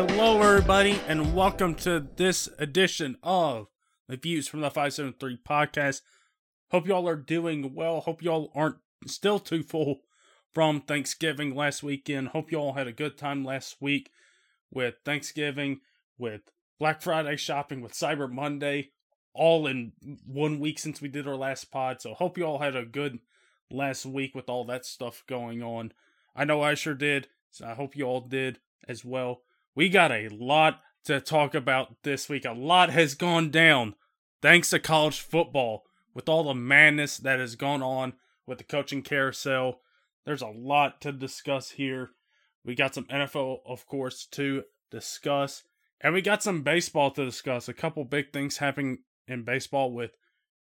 Hello, everybody, and welcome to this edition of the Views from the 573 podcast. Hope y'all are doing well. Hope y'all aren't still too full from Thanksgiving last weekend. Hope y'all had a good time last week with Thanksgiving, with Black Friday shopping, with Cyber Monday, all in one week since we did our last pod. So, hope you all had a good last week with all that stuff going on. I know I sure did. So, I hope you all did as well. We got a lot to talk about this week. A lot has gone down thanks to college football with all the madness that has gone on with the coaching carousel. There's a lot to discuss here. We got some NFL, of course, to discuss. And we got some baseball to discuss. A couple big things happening in baseball with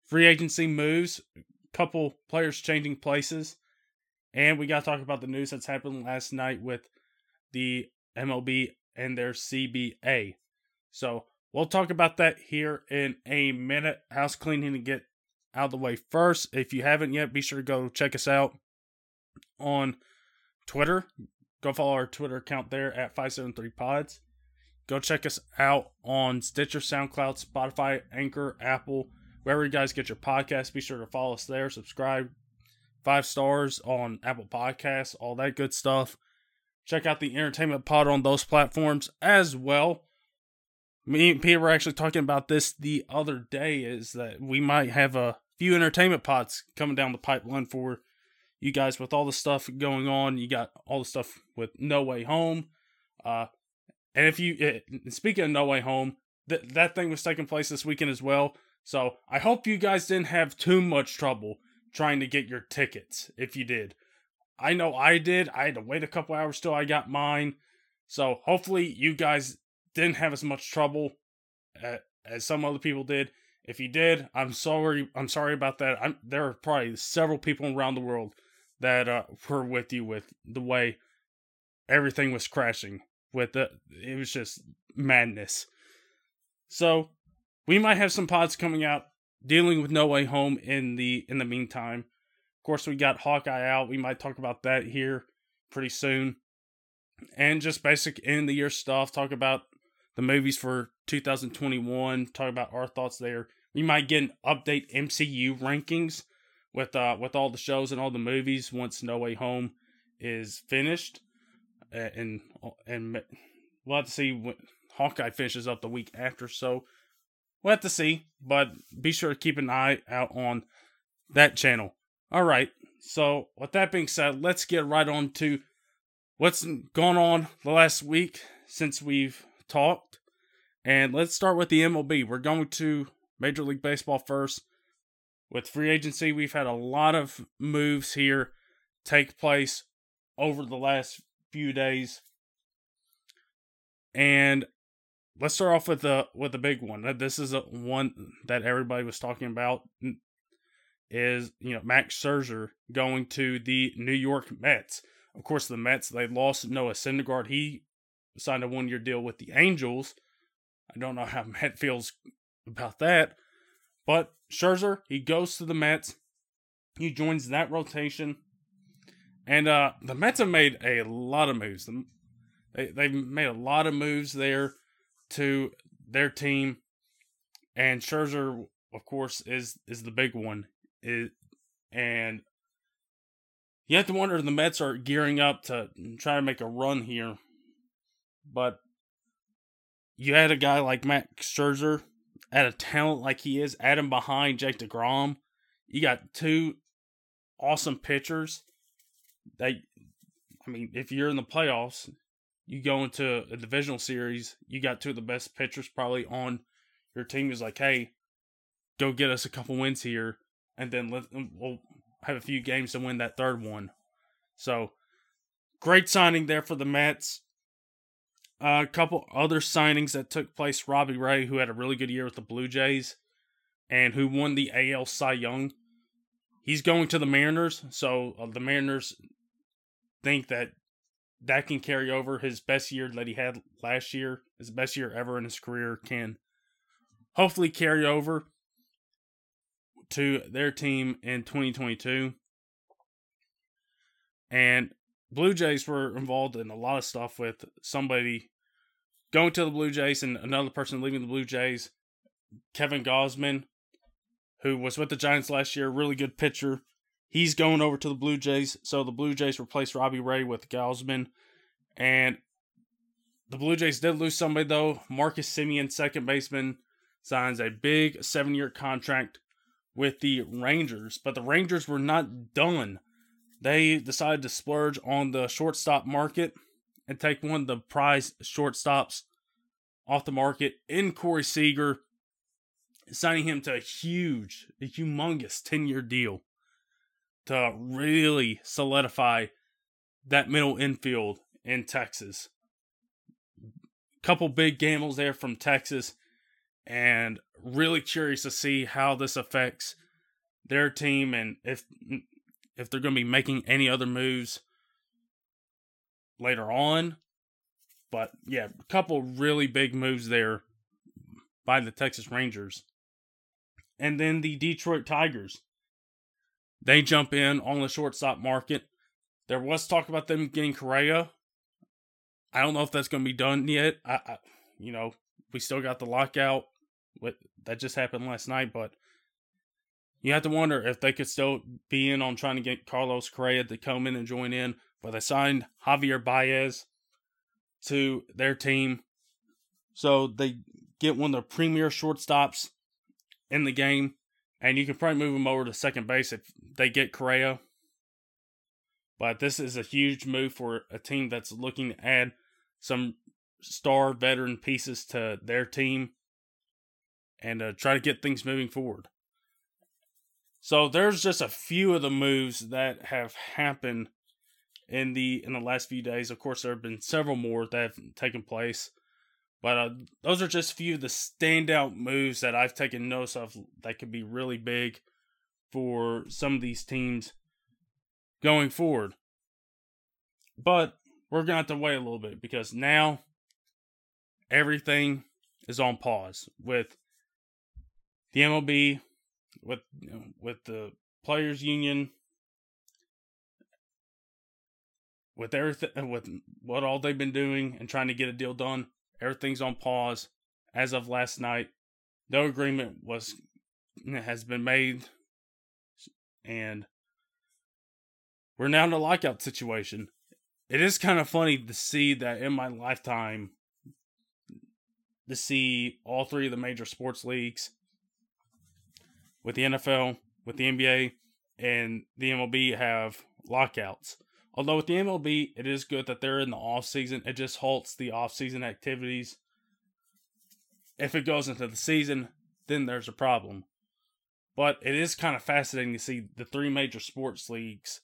free agency moves, a couple players changing places. And we got to talk about the news that's happened last night with the MLB and their CBA. So we'll talk about that here in a minute. House cleaning to get out of the way first. If you haven't yet, be sure to go check us out on Twitter. Go follow our Twitter account there at 573pods. Go check us out on Stitcher, SoundCloud, Spotify, Anchor, Apple, wherever you guys get your podcasts. Be sure to follow us there. Subscribe. Five stars on Apple Podcasts, all that good stuff. Check out the Entertainment Pod on those platforms as well. Me and Peter were actually talking about this the other day. Is that we might have a few entertainment pods coming down the pipeline for you guys with all the stuff going on. You got all the stuff with No Way Home. Uh, and if you, it, speaking of No Way Home, th- that thing was taking place this weekend as well. So I hope you guys didn't have too much trouble trying to get your tickets if you did. I know I did. I had to wait a couple hours till I got mine. So hopefully you guys didn't have as much trouble uh, as some other people did. If you did, I'm sorry. I'm sorry about that. I'm, there are probably several people around the world that uh, were with you with the way everything was crashing. With the, it was just madness. So we might have some pods coming out dealing with No Way Home in the in the meantime. Of course, we got Hawkeye out. We might talk about that here pretty soon. And just basic end of year stuff. Talk about the movies for 2021. Talk about our thoughts there. We might get an update MCU rankings with uh with all the shows and all the movies once No Way Home is finished, and and we'll have to see what Hawkeye finishes up the week after. So we'll have to see, but be sure to keep an eye out on that channel. All right. So with that being said, let's get right on to what's gone on the last week since we've talked. And let's start with the MLB. We're going to Major League Baseball first. With free agency, we've had a lot of moves here take place over the last few days. And let's start off with the with the big one. This is a one that everybody was talking about is, you know, Max Scherzer going to the New York Mets. Of course, the Mets, they lost Noah Syndergaard. He signed a one year deal with the Angels. I don't know how Matt feels about that. But Scherzer, he goes to the Mets. He joins that rotation. And uh, the Mets have made a lot of moves. They, they've made a lot of moves there to their team. And Scherzer, of course, is is the big one. It, and you have to wonder if the Mets are gearing up to try to make a run here. But you had a guy like Max Scherzer at a talent like he is, add him behind Jake DeGrom. You got two awesome pitchers. They, I mean, if you're in the playoffs, you go into a divisional series, you got two of the best pitchers probably on your team. Is like, hey, go get us a couple wins here, and then let we'll have a few games to win that third one. So, great signing there for the Mets. Uh, a couple other signings that took place. Robbie Ray, who had a really good year with the Blue Jays, and who won the AL Cy Young. He's going to the Mariners, so uh, the Mariners think that that can carry over his best year that he had last year, his best year ever in his career, can hopefully carry over to their team in 2022. And Blue Jays were involved in a lot of stuff with somebody going to the Blue Jays and another person leaving the Blue Jays, Kevin Gausman, who was with the Giants last year, really good pitcher. He's going over to the Blue Jays. So the Blue Jays replaced Robbie Ray with Gausman. And the Blue Jays did lose somebody, though. Marcus Semien, second baseman, signs a big seven year contract with the Rangers. But the Rangers were not done. They decided to splurge on the shortstop market and take one of the prize shortstops off the market in Corey Seager, signing him to a huge, a humongous 10 year deal to really solidify that middle infield in Texas. Couple big gambles there from Texas, and really curious to see how this affects their team and if if they're going to be making any other moves later on. But yeah, a couple really big moves there by the Texas Rangers. And then the Detroit Tigers. They jump in on the shortstop market. There was talk about them getting Correa. I don't know if that's going to be done yet. I, I, you know, we still got the lockout. What that just happened last night, but you have to wonder if they could still be in on trying to get Carlos Correa to come in and join in. But they signed Javier Baez to their team, so they get one of the premier shortstops in the game, and you can probably move him over to second base if they get Correa. But this is a huge move for a team that's looking to add some star veteran pieces to their team and uh, try to get things moving forward. So there's just a few of the moves that have happened in the in the last few days. Of course, there have been several more that have taken place, but uh, those are just a few of the standout moves that I've taken notice of that could be really big for some of these teams going forward. But we're gonna have to wait a little bit because now everything is on pause with the MLB, with with the players union, with everything, uh, with what all they've been doing and trying to get a deal done. Everything's on pause as of last night. No agreement was has been made, and we're now in a lockout situation. It is kind of funny to see that in my lifetime, to see all three of the major sports leagues with the NFL, with the NBA, and the MLB have lockouts. Although with the MLB, it is good that they're in the off season. It just halts the off season activities. If it goes into the season, then there's a problem. But it is kind of fascinating to see the three major sports leagues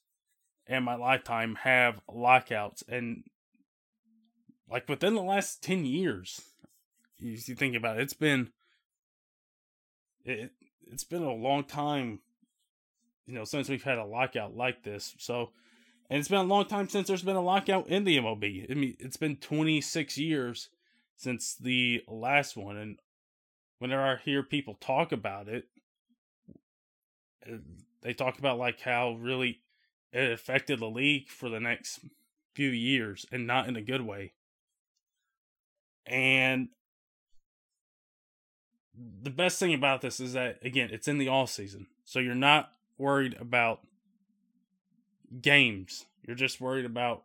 in my lifetime have lockouts and like within the last 10 years you, think about it it's been it, it's been a long time, you know, since we've had a lockout like this. So, and it's been a long time since there's been a lockout in the MLB. I mean, it's been 26 years since the last one, and whenever I hear people talk about it, they talk about like how really it affected the league for the next few years, and not in a good way. And the best thing about this is that again, it's in the off season, so you're not worried about games. You're just worried about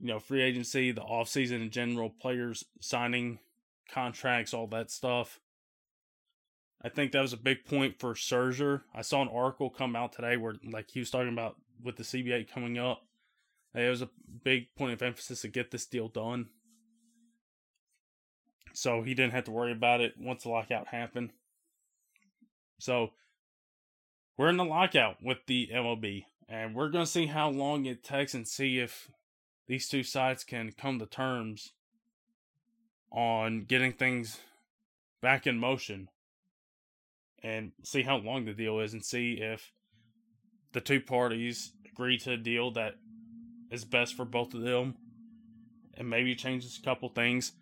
you know free agency, the off season in general, players signing contracts, all that stuff. I think that was a big point for Scherzer. I saw an article come out today where like he was talking about with the CBA coming up. It was a big point of emphasis to get this deal done so he didn't have to worry about it once the lockout happened. So we're in the lockout with the MLB, and we're going to see how long it takes and see if these two sides can come to terms on getting things back in motion and see how long the deal is and see if the two parties agree to a deal that is best for both of them and maybe changes a couple things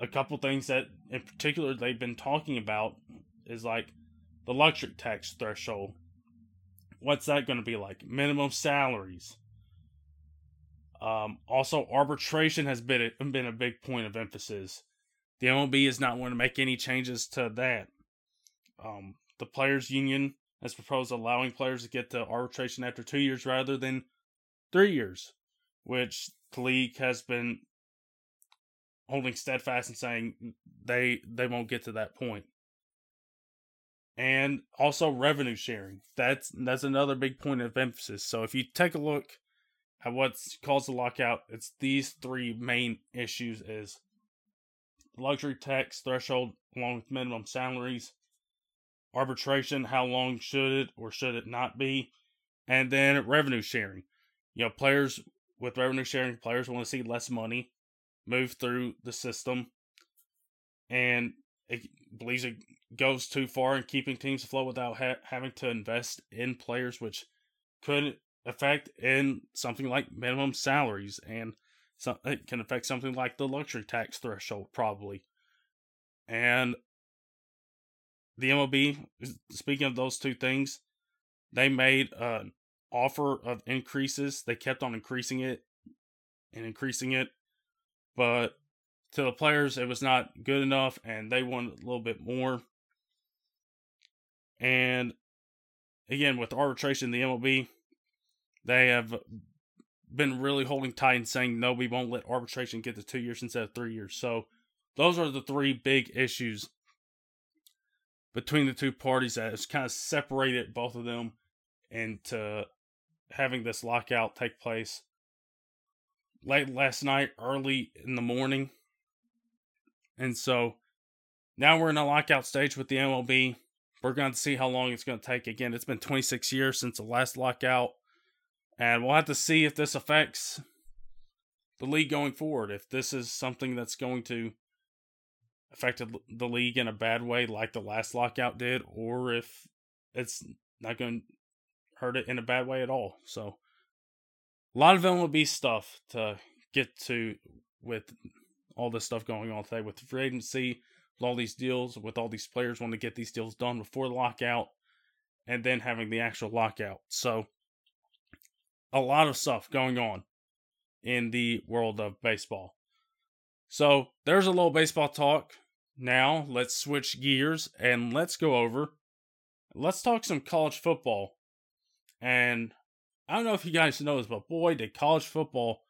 a couple things that in particular they've been talking about is like the luxury tax threshold. What's that going to be like? Minimum salaries. Um, also, arbitration has been a, been a big point of emphasis. The MLB is not going to make any changes to that. Um, the players' union has proposed allowing players to get to arbitration after two years rather than three years, which the league has been holding steadfast and saying they they won't get to that point. And also revenue sharing. That's that's another big point of emphasis. So if you take a look at what's caused the lockout, it's these three main issues is luxury tax threshold along with minimum salaries, arbitration, how long should it or should it not be, and then revenue sharing. You know, players with revenue sharing, players want to see less money move through the system, and it believes it goes too far in keeping teams afloat without ha- having to invest in players, which could affect in something like minimum salaries and so it can affect something like the luxury tax threshold probably. And the MLB speaking of those two things they made an offer of increases. They kept on increasing it and increasing it but to the players it was not good enough and they wanted a little bit more and again with arbitration the MLB they have been really holding tight and saying no, we won't let arbitration get to two years instead of three years. So those are the three big issues between the two parties that has kind of separated both of them into having this lockout take place late last night, early in the morning. And so now we're in a lockout stage with the MLB. We're going to see how long it's going to take. Again, it's been 26 years since the last lockout. And we'll have to see if this affects the league going forward. If this is something that's going to affect the league in a bad way, like the last lockout did, or if it's not going to hurt it in a bad way at all. So, a lot of MLB stuff to get to with all this stuff going on today with the free agency, with all these deals, with all these players wanting to get these deals done before the lockout, and then having the actual lockout. So, a lot of stuff going on in the world of baseball. So there's a little baseball talk. Now let's switch gears and let's go over. Let's talk some college football. And I don't know if you guys know this, but boy, did college football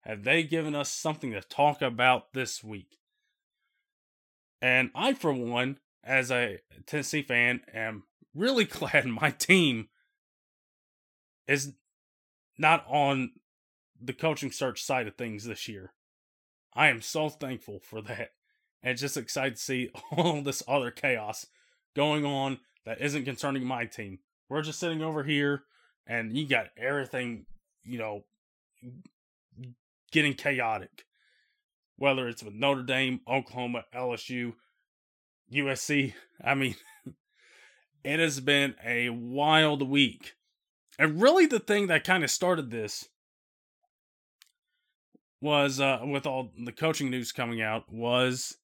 have they given us something to talk about this week. And I, for one, as a Tennessee fan, am really glad my team is not on the coaching search side of things this year. I am so thankful for that. And just excited to see all this other chaos going on that isn't concerning my team. We're just sitting over here and you got everything, you know, getting chaotic. Whether it's with Notre Dame, Oklahoma, LSU, USC. I mean, it has been a wild week and really, the thing that kind of started this was uh, with all the coaching news coming out was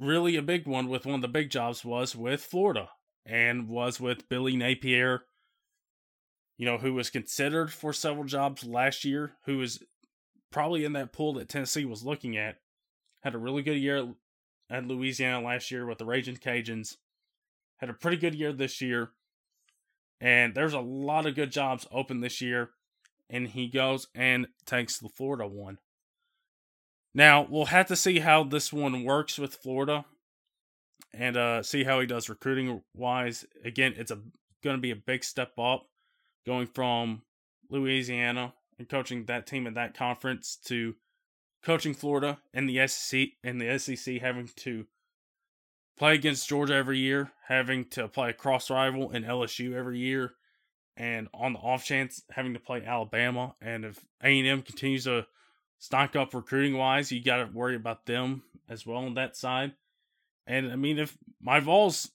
really a big one with one of the big jobs was with Florida and was with Billy Napier, you know, who was considered for several jobs last year, who was probably in that pool that Tennessee was looking at. Had a really good year at Louisiana last year with the Raging Cajuns. Had a pretty good year this year. And there's a lot of good jobs open this year. And he goes and takes the Florida one. Now, we'll have to see how this one works with Florida and uh, see how he does recruiting wise. Again, it's a going to be a big step up going from Louisiana and coaching that team in that conference to coaching Florida and the SEC and the SEC having to play against Georgia every year, having to play a cross rival in LSU every year, and on the off chance having to play Alabama. And if A and M continues to stock up recruiting wise, you got to worry about them as well on that side. And I mean, if my Vols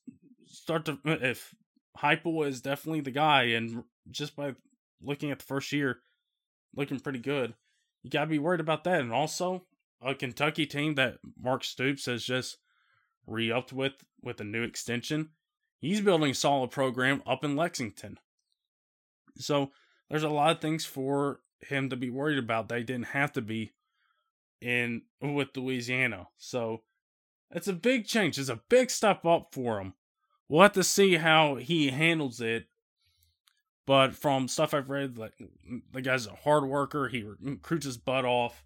start to, if Heupel is definitely the guy, and just by looking at the first year, looking pretty good, you got to be worried about that. And also, a Kentucky team that Mark Stoops has just re-upped with with a new extension. He's building a solid program up in Lexington. So there's a lot of things for him to be worried about. They didn't have to be in with Louisiana. So it's a big change. It's a big step up for him. We'll have to see how he handles it. But from stuff I've read, like the guy's a hard worker. He recruits his butt off.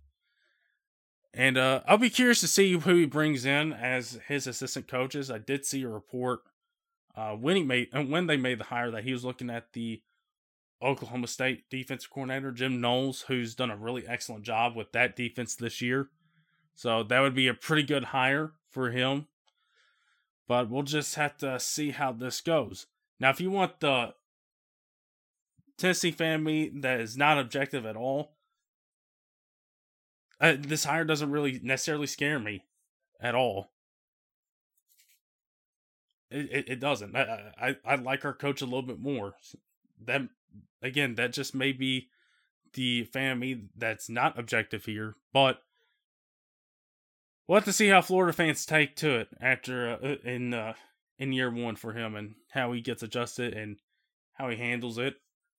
And uh, I'll be curious to see who he brings in as his assistant coaches. I did see a report uh, when he made and when they made the hire that he was looking at the Oklahoma State defensive coordinator Jim Knowles, who's done a really excellent job with that defense this year. So that would be a pretty good hire for him. But we'll just have to see how this goes. Now, if you want the Tennessee fan me that is not objective at all, uh, this hire doesn't really necessarily scare me at all. It, it, it doesn't. I, I I like our coach a little bit more. That again, that just may be the fan me that's not objective here, but we'll have to see how Florida fans take to it after uh, in uh, in year one for him and how he gets adjusted and how he handles it.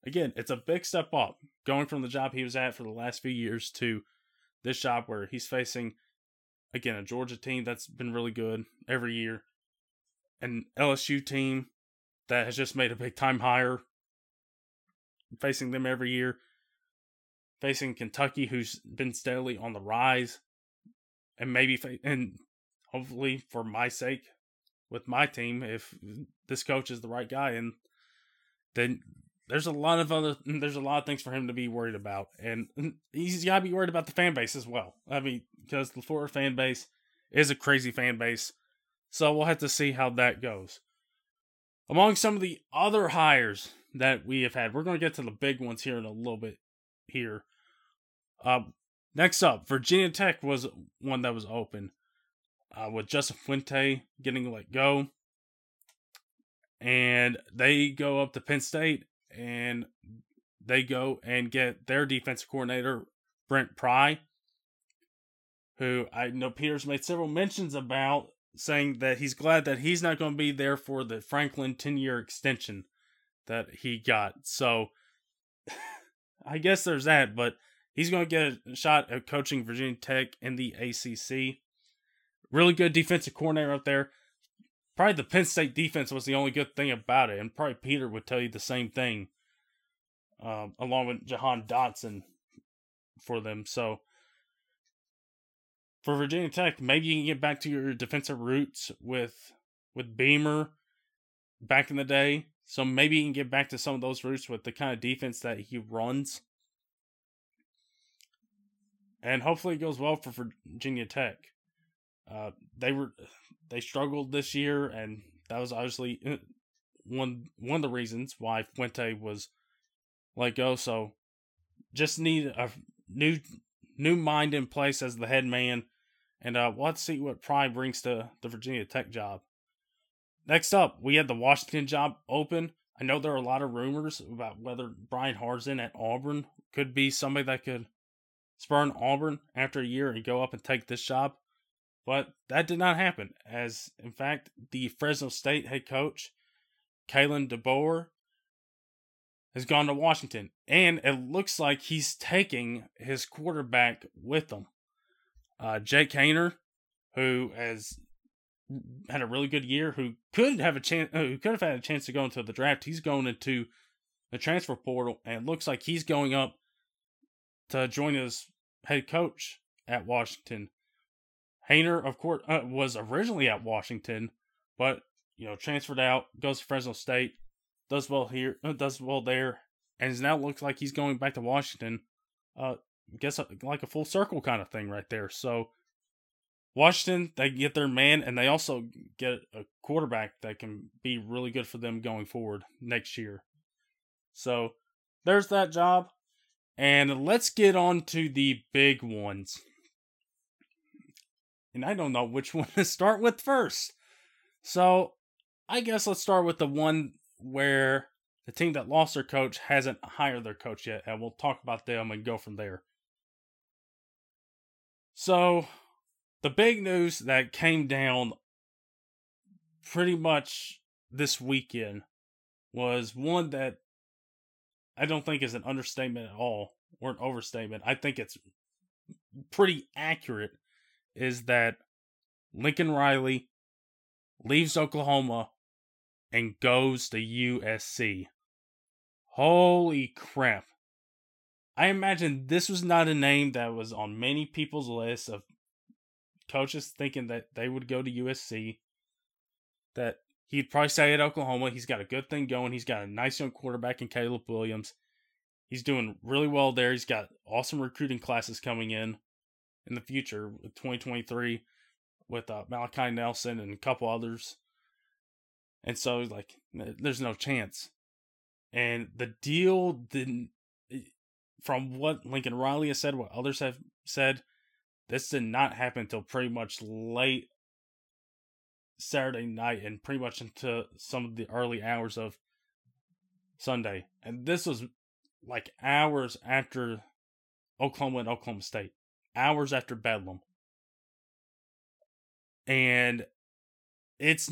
Again, it's a big step up going from the job he was at for the last few years to this job where he's facing again a Georgia team that's been really good every year, an LSU team that has just made a big time hire, facing them every year, facing Kentucky who's been steadily on the rise, and maybe and hopefully for my sake with my team if this coach is the right guy and then there's a lot of other there's a lot of things for him to be worried about and he's got to be worried about the fan base as well. I mean because the florida fan base is a crazy fan base so we'll have to see how that goes. Among some of the other hires that we have had we're going to get to the big ones here in a little bit here. Uh, next up virginia tech was one that was open uh, with justin fuente getting let go and they go up to penn state and they go and get their defensive coordinator, Brent Pry, who I know Peter's made several mentions about, saying that he's glad that he's not going to be there for the Franklin 10 year extension that he got. So I guess there's that, but he's going to get a shot at coaching Virginia Tech in the ACC. Really good defensive coordinator up there probably the Penn State defense was the only good thing about it, and probably Peter would tell you the same thing, um, along with Jahan Dotson for them. So for Virginia Tech, maybe you can get back to your defensive roots with with Beamer back in the day. So maybe you can get back to some of those roots with the kind of defense that he runs. And hopefully it goes well for Virginia Tech. Uh, they were they struggled this year, and that was obviously uh, one one of the reasons why Fuente was let go. So just need a new new mind in place as the head man, and uh, let's see what Pry brings to the Virginia Tech job. Next up, we had the Washington job open. I know there are a lot of rumors about whether Brian Harsin at Auburn could be somebody that could spurn Auburn after a year and go up and take this job. But that did not happen, as in fact, the Fresno State head coach, Kalen DeBoer, has gone to Washington. And it looks like he's taking his quarterback with him. Uh, Jake Haener, who has had a really good year, who could have a chance, who could have had a chance to go into the draft. He's going into the transfer portal, and looks like he's going up to join his head coach at Washington. Haener, of course, uh, was originally at Washington, but you know transferred out, goes to Fresno State, does well here, uh, does well there, and now looks like he's going back to Washington. Uh, guess uh, like a full circle kind of thing right there. So Washington, they get their man, and they also get a quarterback that can be really good for them going forward next year. So there's that job. And let's get on to the big ones and I don't know which one to start with first. So I guess let's start with the one where the team that lost their coach hasn't hired their coach yet, and we'll talk about them and go from there. So, the big news that came down pretty much this weekend was one that I don't think is an understatement at all or an overstatement. I think it's pretty accurate is that Lincoln Riley leaves Oklahoma and goes to USC. Holy crap. I imagine this was not a name that was on many people's lists of coaches thinking that they would go to USC. That he'd probably stay at Oklahoma. He's got a good thing going. He's got a nice young quarterback in Caleb Williams. He's doing really well there. He's got awesome recruiting classes coming in in the future 2023 with uh, Malachi Nelson and a couple others. And so, like, there's no chance. And the deal didn't, from what Lincoln Riley has said, what others have said, this did not happen until pretty much late Saturday night and pretty much into some of the early hours of Sunday. And this was like hours after Oklahoma and Oklahoma State, hours after Bedlam. And it's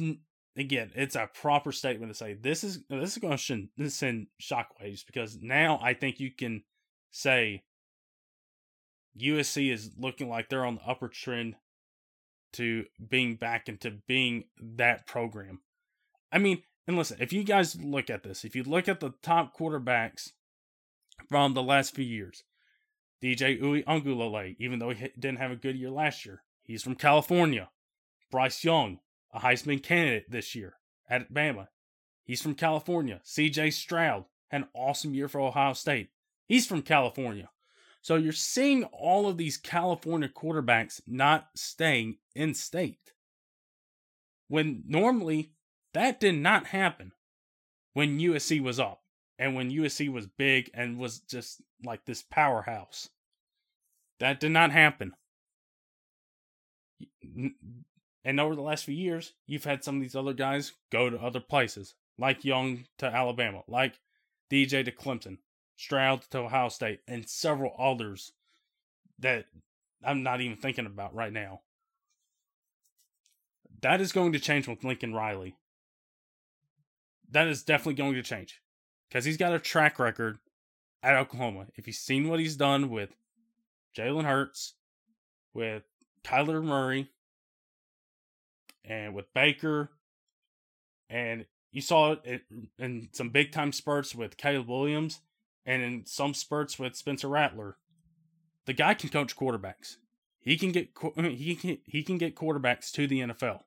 again, it's a proper statement to say this is this is going to send shockwaves because now I think you can say USC is looking like they're on the upper trend to being back into being that program. I mean, and listen, if you guys look at this, if you look at the top quarterbacks from the last few years, DJ Uiagalelei, even though he didn't have a good year last year, he's from California. Bryce Young, a Heisman candidate this year at Bama. He's from California. CJ Stroud had an awesome year for Ohio State. He's from California. So you're seeing all of these California quarterbacks not staying in state. When normally that did not happen when USC was up and when USC was big and was just like this powerhouse. That did not happen. And over the last few years, you've had some of these other guys go to other places, like Young to Alabama, like DJ to Clemson, Stroud to Ohio State, and several others that I'm not even thinking about right now. That is going to change with Lincoln Riley. That is definitely going to change because he's got a track record at Oklahoma. If you've seen what he's done with Jalen Hurts, with Kyler Murray, and with Baker, and you saw it in some big time spurts with Caleb Williams and in some spurts with Spencer Rattler. The guy can coach quarterbacks. He can get he can he can get quarterbacks to the NFL.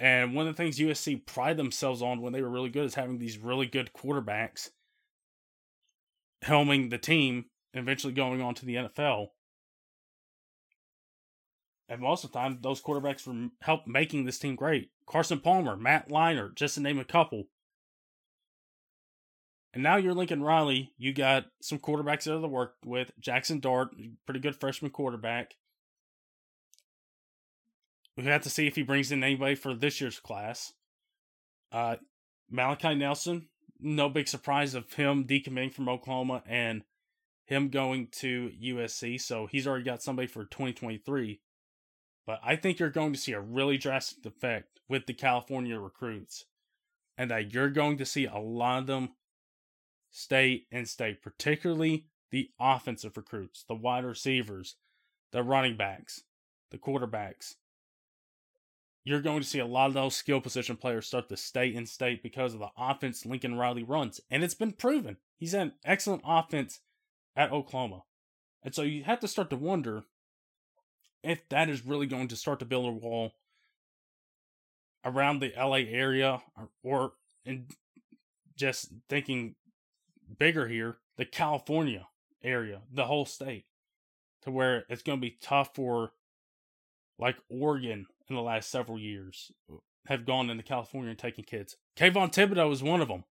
And one of the things USC pride themselves on when they were really good is having these really good quarterbacks helming the team and eventually going on to the NFL. And most of the time, those quarterbacks were help making this team great. Carson Palmer, Matt Leinart, just to name a couple. And now you're Lincoln Riley. You got some quarterbacks out of the work with Jackson Dart, pretty good freshman quarterback. We have to see if he brings in anybody for this year's class. Uh, Malachi Nelson, no big surprise of him decommitting from Oklahoma and him going to USC. So he's already got somebody for 2023. But I think you're going to see a really drastic effect with the California recruits. And that you're going to see a lot of them stay and stay, particularly the offensive recruits, the wide receivers, the running backs, the quarterbacks. You're going to see a lot of those skill position players start to stay in state because of the offense Lincoln Riley runs. And it's been proven. He's had an excellent offense at Oklahoma. And so you have to start to wonder if that is really going to start to build a wall around the LA area or, or in just thinking bigger here, the California area, the whole state, to where it's going to be tough for like Oregon in the last several years have gone into California and taken kids. Kayvon Thibodeaux is one of them.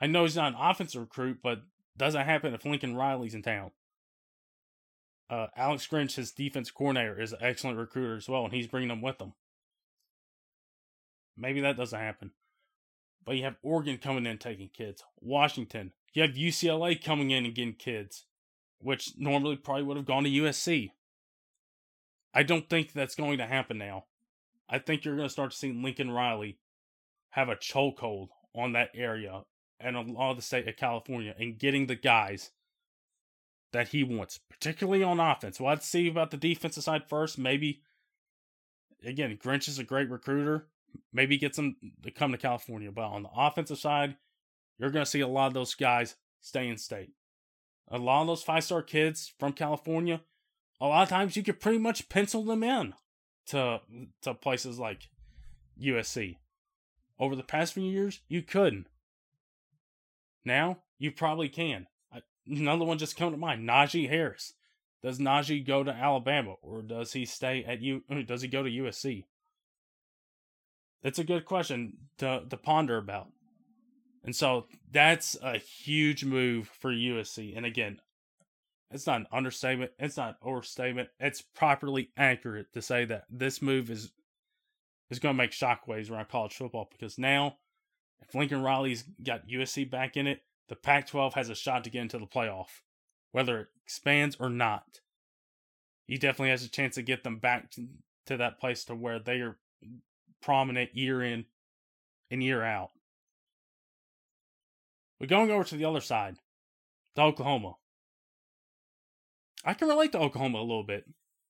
I know he's not an offensive recruit, but doesn't happen if Lincoln Riley's in town. Uh, Alex Grinch, his defense coordinator, is an excellent recruiter as well, and he's bringing them with him. Maybe that doesn't happen. But you have Oregon coming in taking kids. Washington. You have UCLA coming in and getting kids, which normally probably would have gone to USC. I don't think that's going to happen now. I think you're going to start to see Lincoln Riley have a chokehold on that area and a lot of the state of California and getting the guys that he wants, particularly on offense. We'll to see about the defensive side first. Maybe, again, Grinch is a great recruiter. Maybe get them to come to California. But on the offensive side, you're going to see a lot of those guys stay in state. A lot of those five star kids from California, a lot of times you could pretty much pencil them in to to places like USC. Over the past few years, you couldn't. Now you probably can. Another one just come to mind: Najee Harris. Does Najee go to Alabama or does he stay at U? Does he go to USC? It's a good question to to ponder about. And so that's a huge move for USC. And again, it's not an understatement. It's not an overstatement. It's properly accurate to say that this move is is going to make shockwaves around college football because now, if Lincoln Riley's got USC back in it, the Pac 12 has a shot to get into the playoff, whether it expands or not. He definitely has a chance to get them back to, to that place to where they are prominent year in and year out. But going over to the other side, to Oklahoma. I can relate to Oklahoma a little bit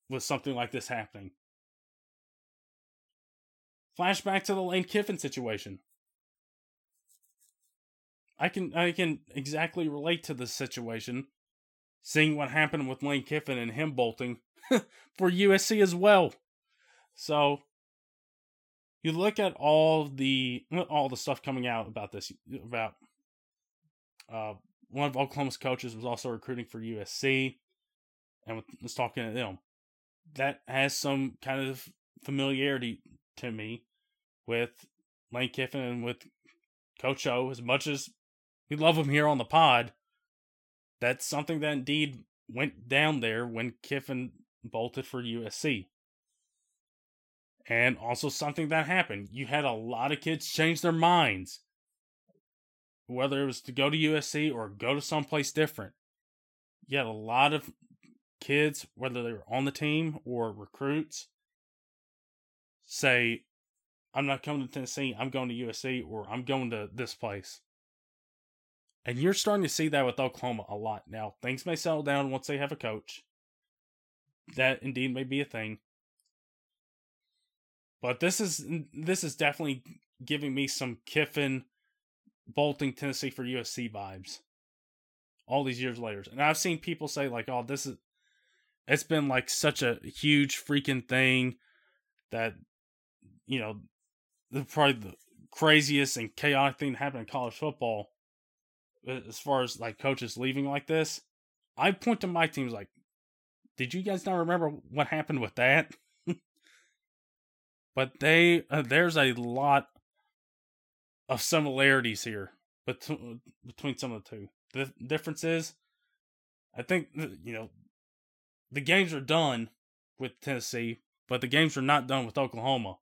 with something like this happening. Flashback to the Lane Kiffin situation. I can I can exactly relate to this situation, seeing what happened with Lane Kiffin and him bolting for USC as well. So you look at all the all the stuff coming out about this about uh, one of Oklahoma's coaches was also recruiting for USC and was talking to them. That has some kind of familiarity to me with Lane Kiffin and with Coach O. As much as we love him here on the pod, that's something that indeed went down there when Kiffin bolted for USC. And also something that happened. You had a lot of kids change their minds whether it was to go to USC or go to someplace different. You had a lot of kids, whether they were on the team or recruits, say, I'm not coming to Tennessee, I'm going to USC or I'm going to this place. And you're starting to see that with Oklahoma a lot. Now, things may settle down once they have a coach. That indeed may be a thing. But this is this is definitely giving me some Kiffin bolting Tennessee for USC vibes. All these years later. And I've seen people say, like, oh, this is it's been like such a huge freaking thing that you know the probably the craziest and chaotic thing that happened in college football as far as like coaches leaving like this. I point to my teams like, did you guys not remember what happened with that? but they uh, there's a lot of similarities here between between some of the two. The difference is, I think you know, the games are done with Tennessee, but the games are not done with Oklahoma.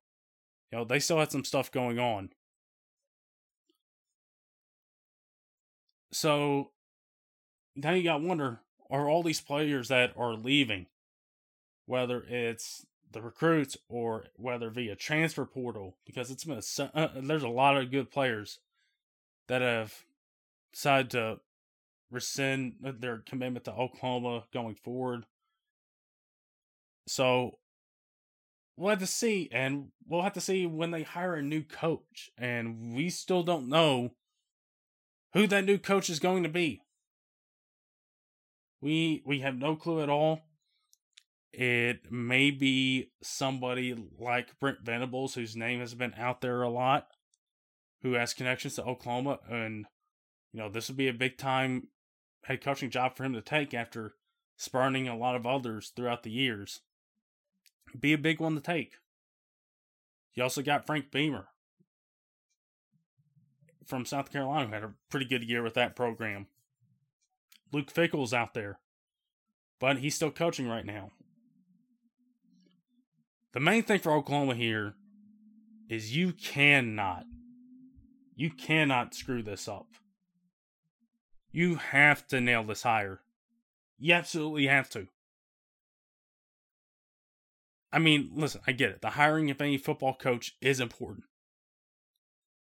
You know, they still had some stuff going on. So now you got to wonder: Are all these players that are leaving, whether it's the recruits or whether via transfer portal because it's been a, uh, there's a lot of good players that have decided to rescind their commitment to Oklahoma going forward. So we'll have to see, and we'll have to see when they hire a new coach, and we still don't know who that new coach is going to be. We we have no clue at all. It may be somebody like Brent Venables, whose name has been out there a lot, who has connections to Oklahoma, and you know this would be a big time head coaching job for him to take after spurning a lot of others throughout the years. Be a big one to take. You also got Frank Beamer from South Carolina, who had a pretty good year with that program. Luke Fickell's out there, but he's still coaching right now the main thing for Oklahoma here is you cannot, you cannot screw this up. You have to nail this hire. You absolutely have to. I mean, listen, I get it. The hiring of any football coach is important.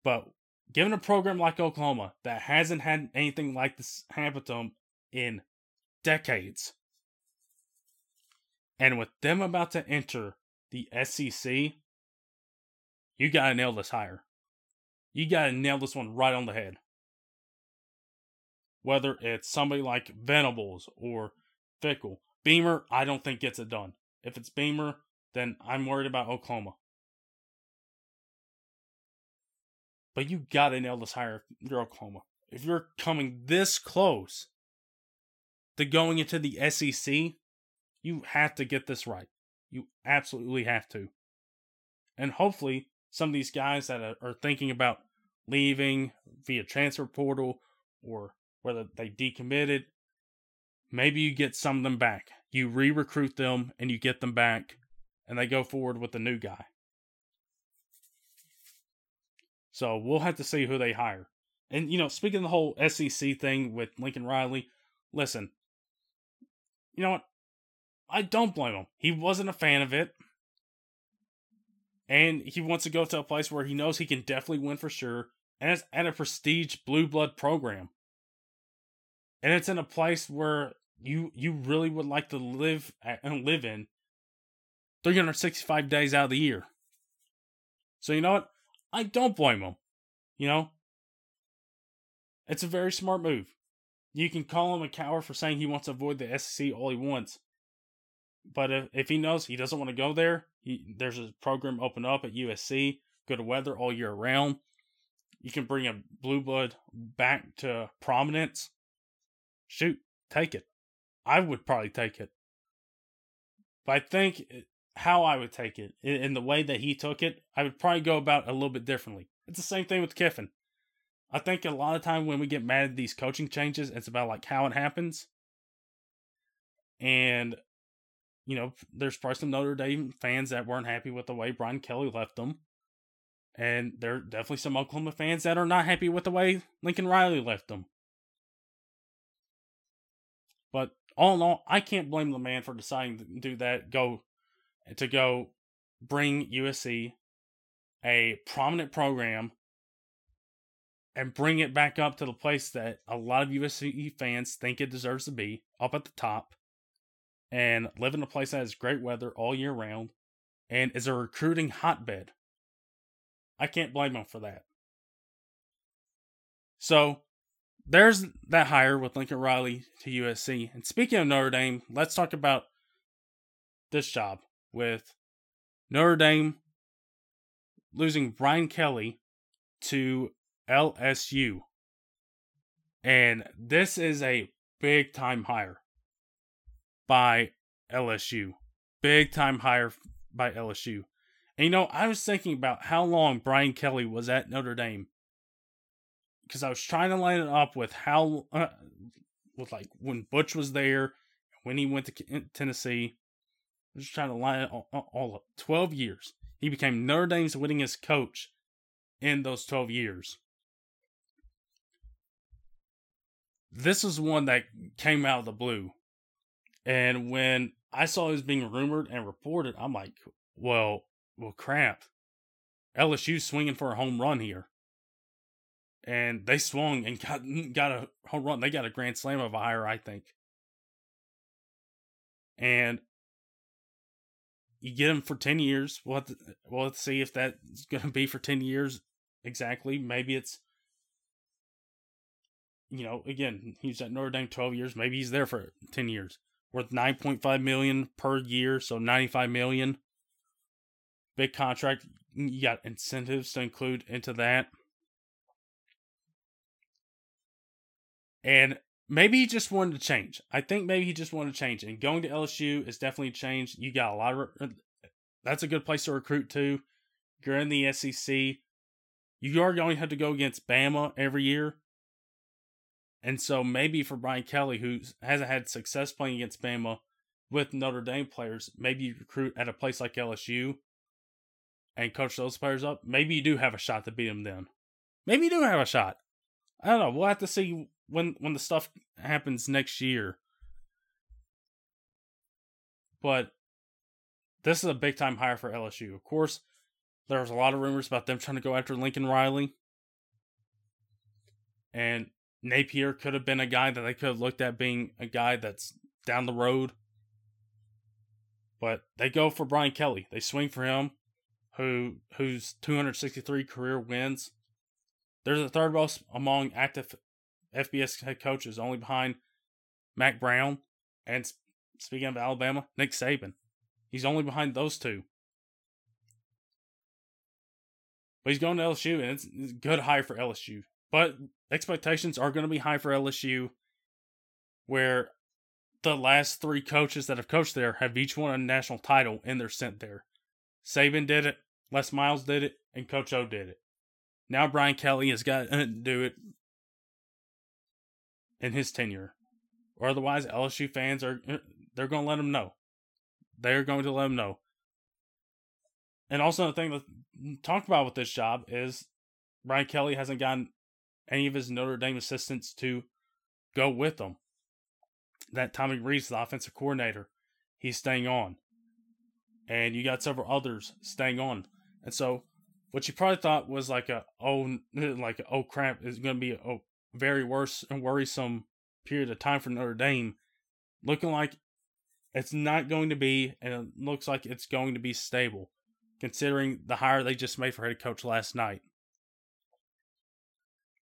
But given a program like Oklahoma that hasn't had anything like this happen to them in decades, and with them about to enter the SEC, you got to nail this hire. You got to nail this one right on the head. Whether it's somebody like Venables or Fickell, Beamer, I don't think gets it done. If it's Beamer, then I'm worried about Oklahoma. But you gotta nail this if you're Oklahoma. If you're coming this close to going into the SEC, you have to get this right. You absolutely have to. And hopefully, some of these guys that are thinking about leaving via transfer portal or whether they decommitted, maybe you get some of them back. You re recruit them and you get them back, and they go forward with the new guy. So we'll have to see who they hire. And, you know, speaking of the whole SEC thing with Lincoln Riley, listen, you know what? I don't blame him. He wasn't a fan of it. And he wants to go to a place where he knows he can definitely win for sure. And it's at a prestige blue blood program. And it's in a place where you you really would like to live and live in 365 days out of the year. So you know what? I don't blame him. You know? It's a very smart move. You can call him a coward for saying he wants to avoid the SEC all he wants. But if, if he knows he doesn't want to go there, he, there's a program open up at USC, good weather all year round. You can bring a blue blood back to prominence. Shoot, take it. I would probably take it. But I think how I would take it in the way that he took it, I would probably go about a little bit differently. It's the same thing with Kiffin. I think a lot of time when we get mad at these coaching changes, it's about like how it happens. And you know, there's probably some Notre Dame fans that weren't happy with the way Brian Kelly left them. And there are definitely some Oklahoma fans that are not happy with the way Lincoln Riley left them. But all in all, I can't blame the man for deciding to do that. Go to go bring USC a prominent program and bring it back up to the place that a lot of USC fans think it deserves to be, up at the top, and live in a place that has great weather all year round and is a recruiting hotbed. I can't blame him for that. So there's that hire with Lincoln Riley to USC. And speaking of Notre Dame, let's talk about this job with Notre Dame losing Brian Kelly to LSU. And this is a big time hire by LSU. Big time hire by LSU. And you know, I was thinking about how long Brian Kelly was at Notre Dame because I was trying to line it up with how, uh, with like when Butch was there, when he went to Tennessee. I was trying to line all, all up. 12 years. He became Notre Dame's winningest coach in those 12 years. This is one that came out of the blue. And when I saw it was being rumored and reported, I'm like, well, well, crap. LSU's swinging for a home run here. And they swung and got got a home run. They got a grand slam of a hire, I think. And you get him for 10 years. We'll have to, see if that's going to be for 10 years exactly. Maybe it's, you know, again, he's at Notre Dame 12 years. Maybe he's there for 10 years worth 9.5 million per year, so 95 million. Big contract. You got incentives to include into that. And maybe he just wanted to change. I think maybe he just wanted to change. And going to LSU is definitely a change. You got a lot of uh, that's a good place to recruit to. You're in the SEC. You are going to have to go against Bama every year. And so maybe for Brian Kelly, who hasn't had success playing against Bama with Notre Dame players, maybe you recruit at a place like LSU and coach those players up. Maybe you do have a shot to beat them then. Maybe you do have a shot. I don't know. We'll have to see when when the stuff happens next year. But this is a big time hire for LSU. Of course, there was a lot of rumors about them trying to go after Lincoln Riley. And Napier could have been a guy that they could have looked at being a guy that's down the road. But they go for Brian Kelly. They swing for him, who whose 263 career wins. They're the third most among active FBS head coaches, only behind Mack Brown and speaking of Alabama, Nick Saban. He's only behind those two. But he's going to LSU, and it's, it's good hire for LSU. But expectations are going to be high for LSU, where the last three coaches that have coached there have each won a national title and they're sent there. Saban did it, Les Miles did it, and Coach O did it. Now Brian Kelly has got to do it in his tenure. Or otherwise, LSU fans are uh, they're going to let him know. They're going to let him know. And also, the thing to talk about with this job is Brian Kelly hasn't gotten any of his Notre Dame assistants to go with him. That Tommy Rees, the offensive coordinator, he's staying on. And you got several others staying on. And so, what you probably thought was like a oh like oh crap is going to be oh, very worse and worrisome period of time for Notre Dame, looking like it's not going to be, and it looks like it's going to be stable, considering the hire they just made for head coach last night.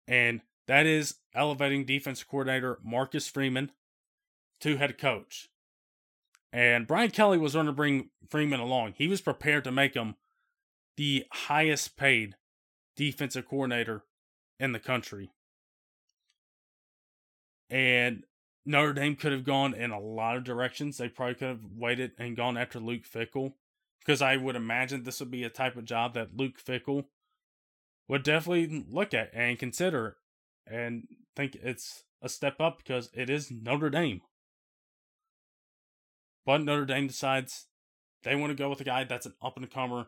And that is elevating defense coordinator Marcus Freeman to head coach. And Brian Kelly was going to bring Freeman along. He was prepared to make him the highest paid defensive coordinator in the country. And Notre Dame could have gone in a lot of directions. They probably could have waited and gone after Luke Fickell because I would imagine this would be a type of job that Luke Fickell would definitely look at and consider and think it's a step up because it is Notre Dame. But Notre Dame decides they want to go with a guy that's an up and comer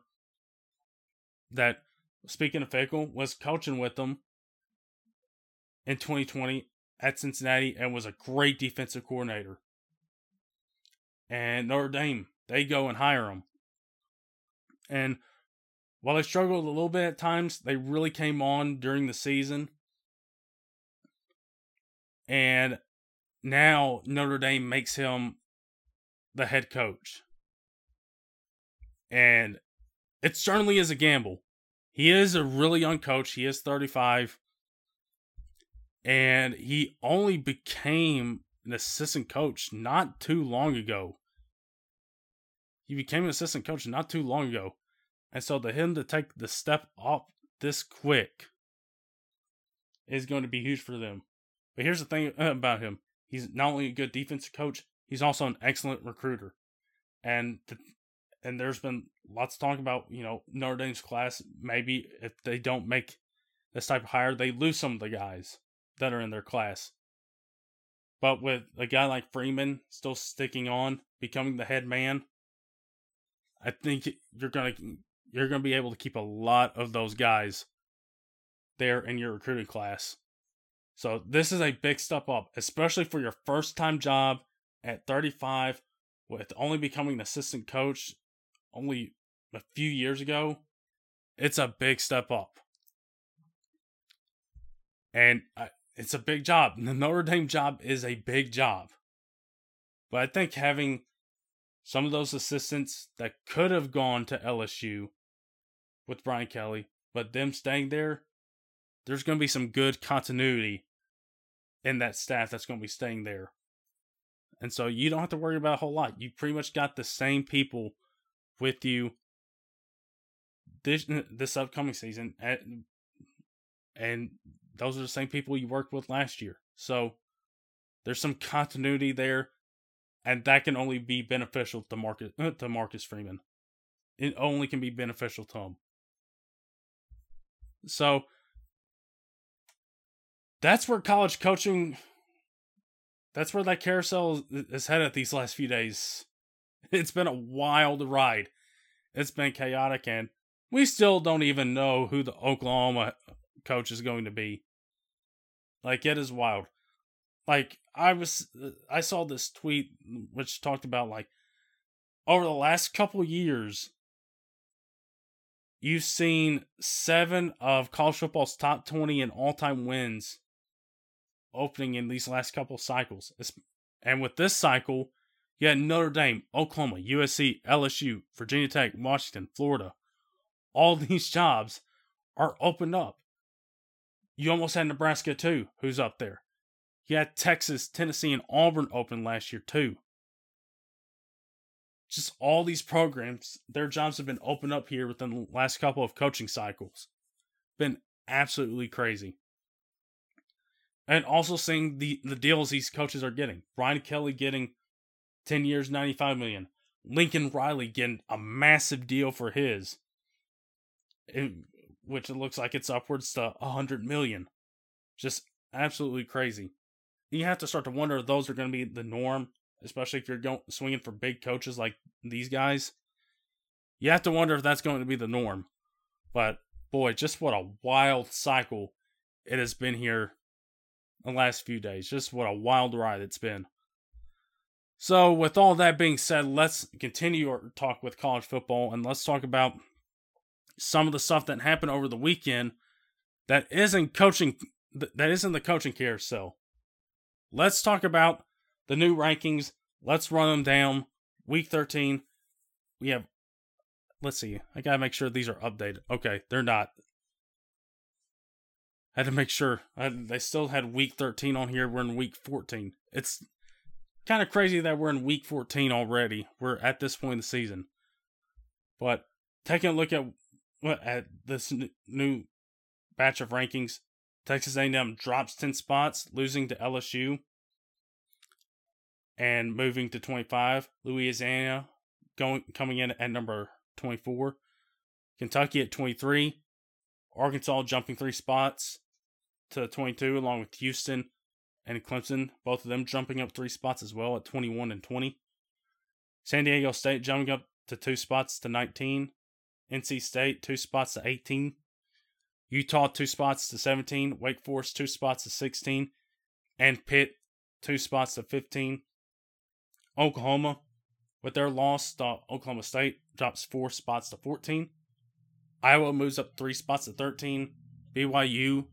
that, speaking of Fickell, was coaching with them in 2020 at Cincinnati and was a great defensive coordinator. And Notre Dame, they go and hire him. And while they struggled a little bit at times, they really came on during the season. And now Notre Dame makes him the head coach. And it certainly is a gamble. He is a really young coach. He is 35 and he only became an assistant coach not too long ago. He became an assistant coach not too long ago. And so to him to take the step up this quick is going to be huge for them. But here's the thing about him. He's not only a good defensive coach, he's also an excellent recruiter. And the, and there's been lots of talk about, you know, Notre Dame's class. Maybe if they don't make this type of hire, they lose some of the guys that are in their class. But with a guy like Freeman still sticking on, becoming the head man, I think you're gonna you're gonna be able to keep a lot of those guys there in your recruiting class. So this is a big step up, especially for your first time job at 35, with only becoming an assistant coach only a few years ago. It's a big step up. And I, it's a big job. The Notre Dame job is a big job. But I think having some of those assistants that could have gone to LSU with Brian Kelly, but them staying there, there's going to be some good continuity in that staff that's going to be staying there. And so you don't have to worry about a whole lot. You pretty much got the same people with you this this upcoming season and those are the same people you worked with last year. So there's some continuity there, and that can only be beneficial to Marcus to Marcus Freeman. It only can be beneficial to him. So that's where college coaching that's where that carousel is headed these last few days. It's been a wild ride. It's been chaotic and we still don't even know who the Oklahoma coach is going to be. Like it is wild. Like I was I saw this tweet which talked about like over the last couple years you've seen 7 of college football's top 20 in all-time wins opening in these last couple cycles. And with this cycle, you had Notre Dame, Oklahoma, USC, LSU, Virginia Tech, Washington, Florida. All these jobs are opened up. You almost had Nebraska too, who's up there. You had Texas, Tennessee, and Auburn open last year too. Just all these programs, their jobs have been opened up here within the last couple of coaching cycles. Been absolutely crazy. And also seeing the, the deals these coaches are getting. Brian Kelly getting 10 years, 95 million. Lincoln Riley getting a massive deal for his, which it looks like it's upwards to 100 million. Just absolutely crazy. You have to start to wonder if those are going to be the norm, especially if you're going swinging for big coaches like these guys. You have to wonder if that's going to be the norm. But boy, just what a wild cycle it has been here the last few days. Just what a wild ride it's been. So, with all that being said, let's continue our talk with college football and let's talk about some of the stuff that happened over the weekend that isn't coaching that isn't the coaching carousel. Let's talk about the new rankings. Let's run them down. Week 13, we have let's see. I got to make sure these are updated. Okay, they're not. I had to make sure. I, they still had week 13 on here. We're in week 14. It's kind of crazy that we're in week 14 already. We're at this point in the season. But taking a look at at this new batch of rankings, Texas A&M drops 10 spots, losing to LSU and moving to 25. Louisiana going coming in at number 24. Kentucky at 23. Arkansas jumping 3 spots to 22 along with Houston and Clemson, both of them jumping up three spots as well at 21 and 20. San Diego State jumping up to two spots to 19. NC State, two spots to 18. Utah, two spots to 17. Wake Forest, two spots to 16. And Pitt, two spots to 15. Oklahoma, with their loss, uh, Oklahoma State drops four spots to 14. Iowa moves up three spots to 13. BYU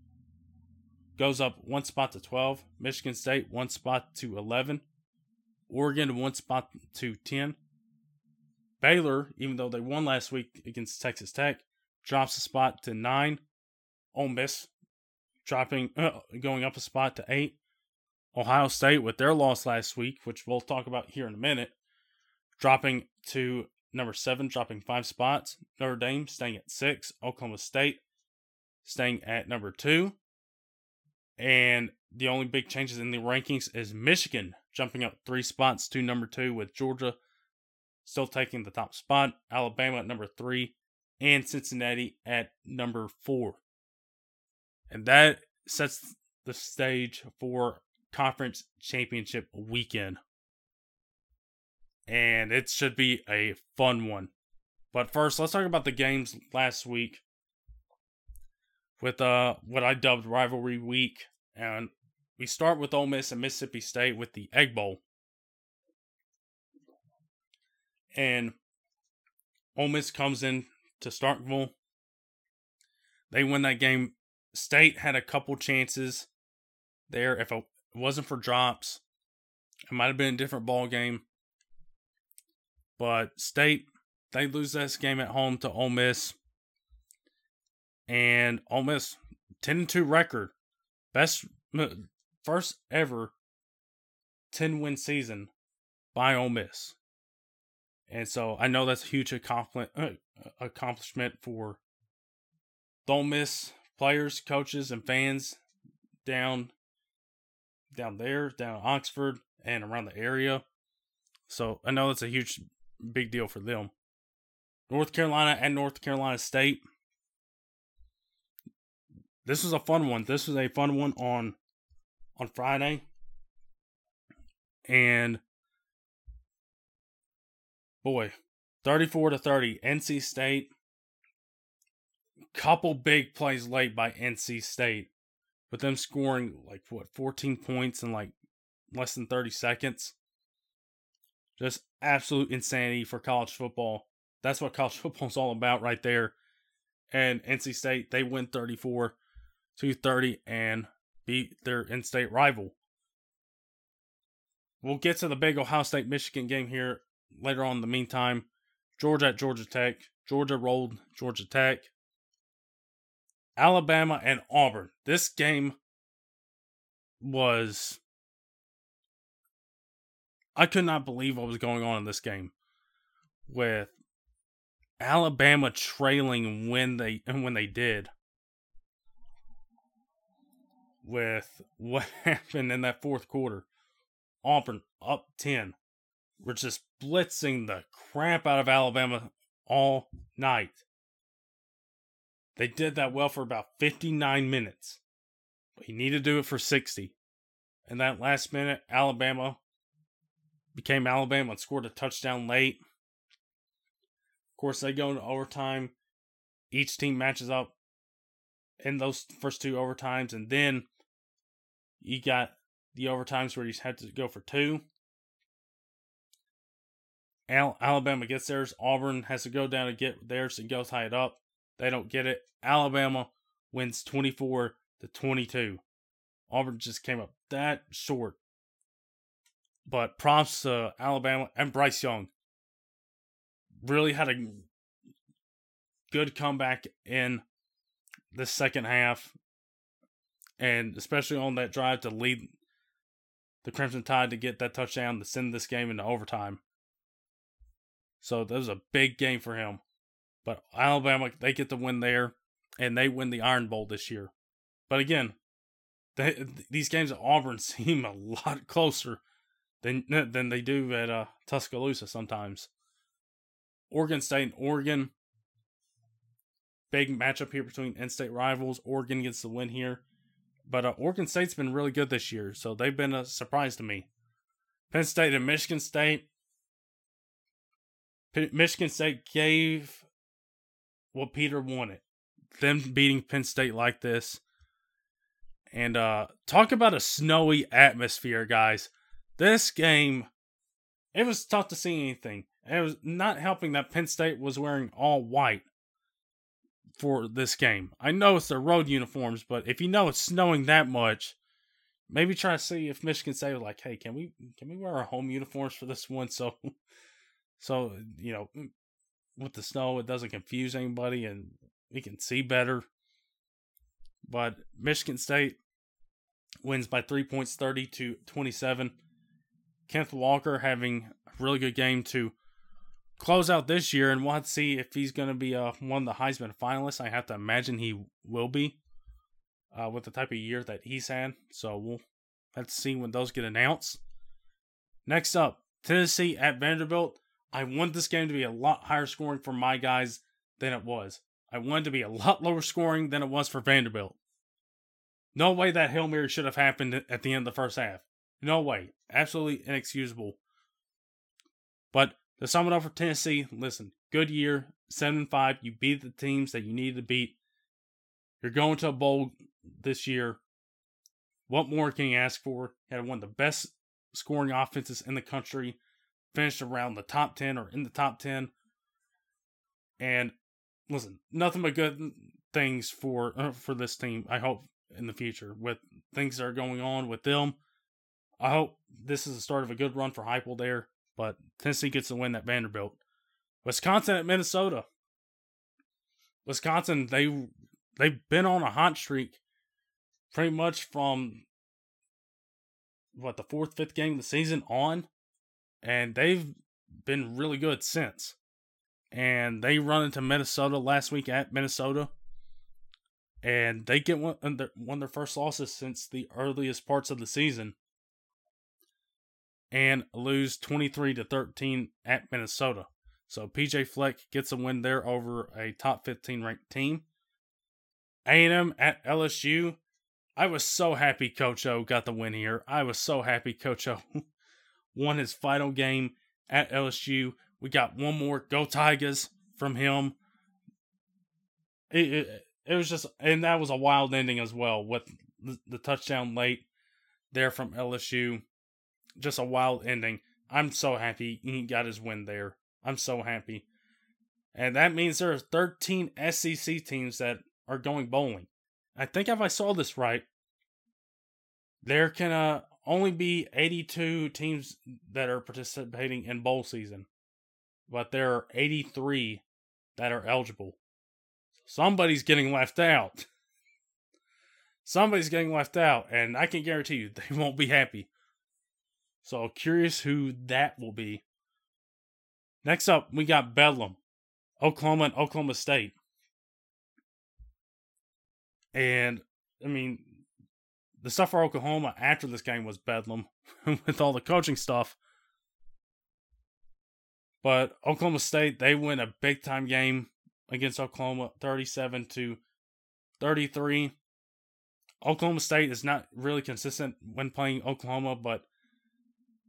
goes up one spot to 12. Michigan State, one spot to 11. Oregon, one spot to 10. Baylor, even though they won last week against Texas Tech, drops a spot to 9. Ole Miss dropping, uh, going up a spot to 8. Ohio State, with their loss last week, which we'll talk about here in a minute, dropping to number 7, dropping 5 spots. Notre Dame staying at 6. Oklahoma State staying at number 2. And the only big changes in the rankings is Michigan jumping up three spots to number two, with Georgia still taking the top spot, Alabama at number three, and Cincinnati at number four. And that sets the stage for conference championship weekend. And it should be a fun one. But first, let's talk about the games last week with uh what I dubbed rivalry week, and we start with Ole Miss and Mississippi State with the Egg Bowl, and Ole Miss comes in to Starkville. They win that game. State had a couple chances there. If it wasn't for drops, it might have been a different ball game. But State, they lose this game at home to Ole Miss and Ole Miss 10 2 record, best first ever 10 win season by Ole Miss. And so I know that's a huge accomplishment uh, accomplishment for Ole Miss players, coaches, and fans down down there, down Oxford and around the area. So I know that's a huge big deal for them. North Carolina and North Carolina State this was a fun one. This was a fun one on on Friday. And boy, 34 to 30, NC State. Couple big plays late by NC State. but them scoring like what 14 points in like less than 30 seconds. Just absolute insanity for college football. That's what college football is all about right there. And NC State, they win 34 to 30 and beat their in-state rival. We'll get to the big Ohio State Michigan game here later on. In the meantime, Georgia at Georgia Tech. Georgia rolled Georgia Tech. Alabama and Auburn. This game was. I could not believe what was going on in this game with Alabama trailing when they and when they did with what happened in that fourth quarter. Auburn up 10. We're just blitzing the crap out of Alabama all night. They did that well for about 59 minutes. But he needed to do it for 60. And that last minute, Alabama became Alabama and scored a touchdown late. Of course, they go into overtime. Each team matches up in those first two overtimes, and then you got the overtimes where you had to go for two. Al- Alabama gets theirs. Auburn has to go down to get theirs and go tie it up. They don't get it. Alabama wins 24 to 22. Auburn just came up that short. But props to Alabama and Bryce Young. Really had a good comeback in the second half. And especially on that drive to lead the Crimson Tide to get that touchdown to send this game into overtime. So that was a big game for him. But Alabama, they get the win there, and they win the Iron Bowl this year. But again, they, these games at Auburn seem a lot closer than than they do at uh, Tuscaloosa sometimes. Oregon State and Oregon. Big matchup here between in-state rivals. Oregon gets the win here. But uh, Oregon State's been really good this year, so they've been a surprise to me. Penn State and Michigan State. P- Michigan State gave what Peter wanted. Them beating Penn State like this. And uh talk about a snowy atmosphere, guys. This game it was tough to see anything. It was not helping that Penn State was wearing all white for this game. I know it's their road uniforms, but if you know it's snowing that much, maybe try to see if Michigan State was like, "Hey, can we can we wear our home uniforms for this one?" So, so you know, with the snow, it doesn't confuse anybody, and we can see better. But Michigan State wins by three points, thirty to twenty-seven. Kenneth Walker having a really good game to close out this year, and we'll see if he's going to be uh, one of the Heisman finalists. I have to imagine he will be uh, with the type of year that he's had. So we'll have to see when those get announced. Next up, Tennessee at Vanderbilt. I want this game to be a lot higher scoring for my guys than it was. I wanted to be a lot lower scoring than it was for Vanderbilt. No way that Hail Mary should have happened at the end of the first half. No way. Absolutely inexcusable. But to sum it up for Tennessee, listen, good year, 7 5. You beat the teams that you needed to beat. You're going to a bowl this year. What more can you ask for? You had one of the best scoring offenses in the country. Finished around the top ten or in the top ten. And listen, nothing but good things for uh, for this team. I hope in the future with things that are going on with them. I hope this is the start of a good run for Heupel there but Tennessee gets the win at Vanderbilt. Wisconsin at Minnesota. Wisconsin, they they've been on a hot streak pretty much from what the fourth, fifth game of the season on, and they've been really good since. And they run into Minnesota last week at Minnesota, and they get one, one of their first losses since the earliest parts of the season and lose 23 to 13 at Minnesota. So PJ Fleck gets a win there over a top 15 ranked team. A&M at LSU. I was so happy Coach O got the win here. I was so happy Coach O won his final game at LSU. We got one more Go Tigers from him. It, it, it was just, and that was a wild ending as well with the, the touchdown late there from LSU just a wild ending. I'm so happy he got his win there. I'm so happy. And that means there are 13 SEC teams that are going bowling. I think if I saw this right, there can uh, only be 82 teams that are participating in bowl season, but there are 83 that are eligible. Somebody's getting left out. Somebody's getting left out, and I can guarantee you they won't be happy. So curious who that will be. Next up, we got Bedlam, Oklahoma and Oklahoma State. And I mean, the stuff for Oklahoma after this game was bedlam with all the coaching stuff. But Oklahoma State, they win a big time game against Oklahoma 37 to 33. Oklahoma State is not really consistent when playing Oklahoma, but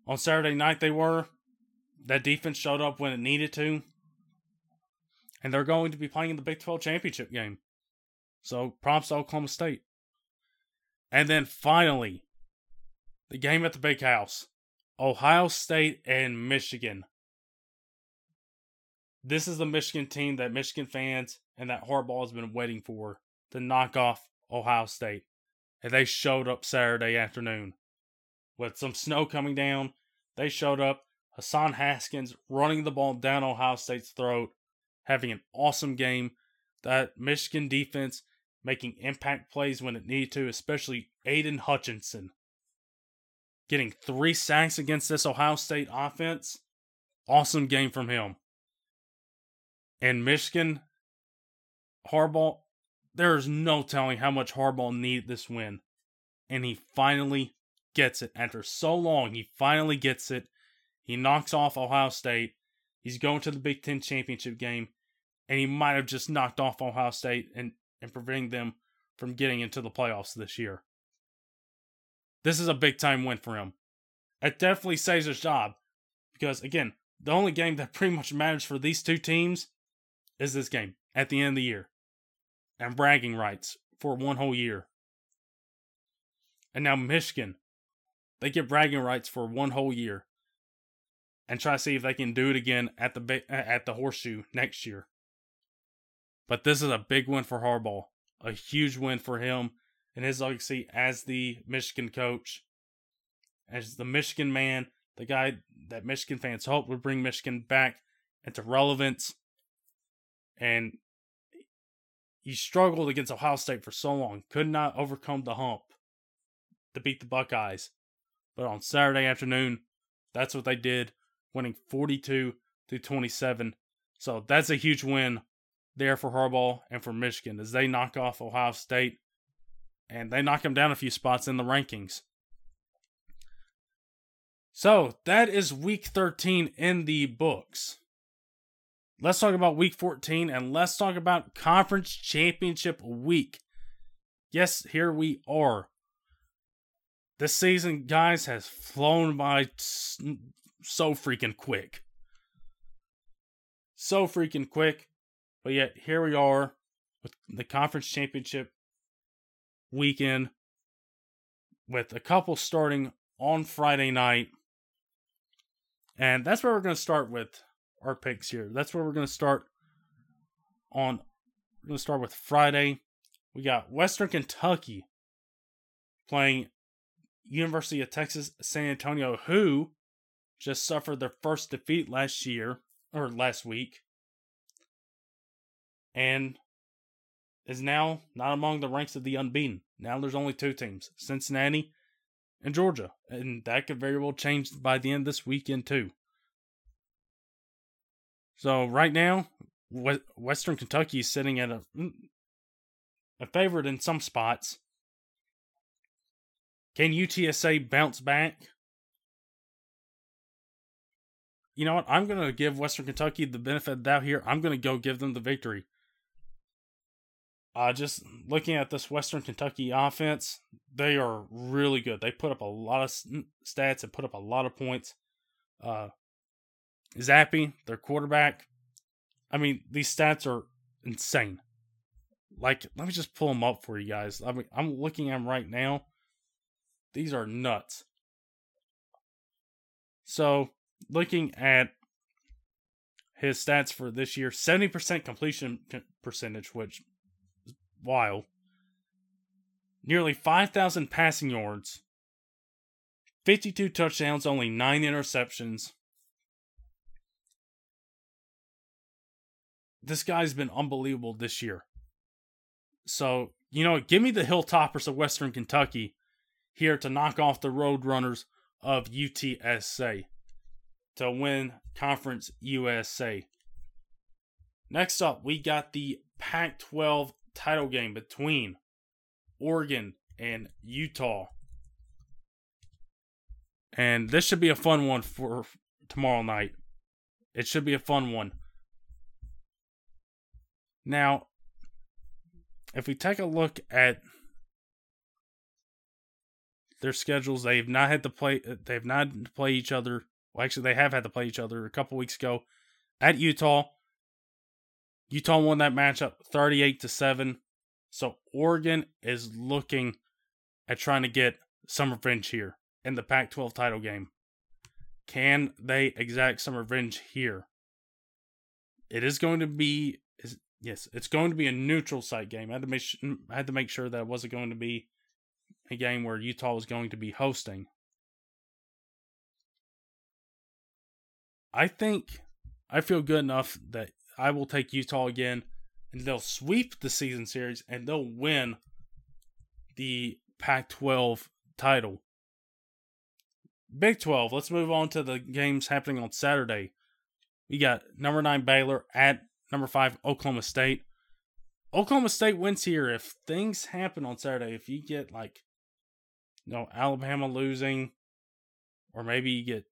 on Saturday night they were. That defense showed up when it needed to. And they're going to be playing in the Big 12 championship game. So props to Oklahoma State. And then finally, the game at the big house Ohio State and Michigan. This is the Michigan team that Michigan fans and that Harbaugh has been waiting for to knock off Ohio State. And they showed up Saturday afternoon. With some snow coming down, they showed up. Hassan Haskins running the ball down Ohio State's throat, having an awesome game. That Michigan defense making impact plays when it needed to, especially Aidan Hutchinson. Getting three sacks against this Ohio State offense. Awesome game from him. And Michigan, Harbaugh, there is no telling how much Harbaugh needed this win. And he finally gets it. After so long, he finally gets it. He knocks off Ohio State. He's going to the Big Ten championship game. And he might have just knocked off Ohio State and and preventing them from getting into the playoffs this year. This is a big time win for him. It definitely saves his job because, again, the only game that pretty much matters for these two teams is this game at the end of the year and bragging rights for one whole year. And now Michigan, they get bragging rights for one whole year and try to see if they can do it again at the at the horseshoe next year. But this is a big win for Harbaugh, a huge win for him and his legacy as the Michigan coach, as the Michigan man, the guy that Michigan fans hope would bring Michigan back into relevance. And he struggled against Ohio State for so long, could not overcome the hump to beat the Buckeyes. But on Saturday afternoon, that's what they did, winning 42 to 27. So that's a huge win there for Harbaugh and for Michigan as they knock off Ohio State and they knock them down a few spots in the rankings. So that is week 13 in the books. Let's talk about week 14 and let's talk about conference championship week. Yes, here we are. This season, guys, has flown by so freaking quick. So freaking quick. But yet here we are with the conference championship weekend with a couple starting on Friday night. And that's where we're going to start with our picks here. That's where we're going to start on we're going to start with Friday. We got Western Kentucky playing University of Texas San Antonio who just suffered their first defeat last year or last week and is now not among the ranks of the unbeaten. Now there's only two teams Cincinnati and Georgia. And that could very well change by the end of this weekend, too. So right now, Western Kentucky is sitting at a, mm, a favorite in some spots. Can UTSA bounce back? You know what? I'm going to give Western Kentucky the benefit of the doubt here. I'm going to go give them the victory. Uh, just looking at this Western Kentucky offense, they are really good. They put up a lot of stats and put up a lot of points. Uh, Zappe, their quarterback, I mean, these stats are insane. Like, let me just pull them up for you guys. I mean, I'm looking at them right now. These are nuts. So, looking at his stats for this year 70% completion percentage, which wild. Nearly 5,000 passing yards 52 touchdowns, only 9 interceptions. This guy's been unbelievable this year. So, you know, give me the Hilltoppers of Western Kentucky here to knock off the Roadrunners of UTSA to win Conference USA. Next up, we got the Pac 12 title game between Oregon and Utah. And this should be a fun one for tomorrow night. It should be a fun one. Now, if we take a look at their schedules, they've not had to play. Uh, they've not had to play each other. Well, actually, they have had to play each other a couple weeks ago at Utah. Utah won that matchup 38 to 7. So Oregon is looking at trying to get some revenge here in the Pac 12 title game. Can they exact some revenge here? It is going to be yes, it's going to be a neutral site game. I had to make I had to make sure that it wasn't going to be a game where Utah was going to be hosting. I think I feel good enough that I will take Utah again, and they'll sweep the season series and they'll win the Pac 12 title. Big 12, let's move on to the games happening on Saturday. We got number 9 Baylor at number 5 Oklahoma State. Oklahoma State wins here if things happen on Saturday. If you get like, you know, Alabama losing, or maybe you get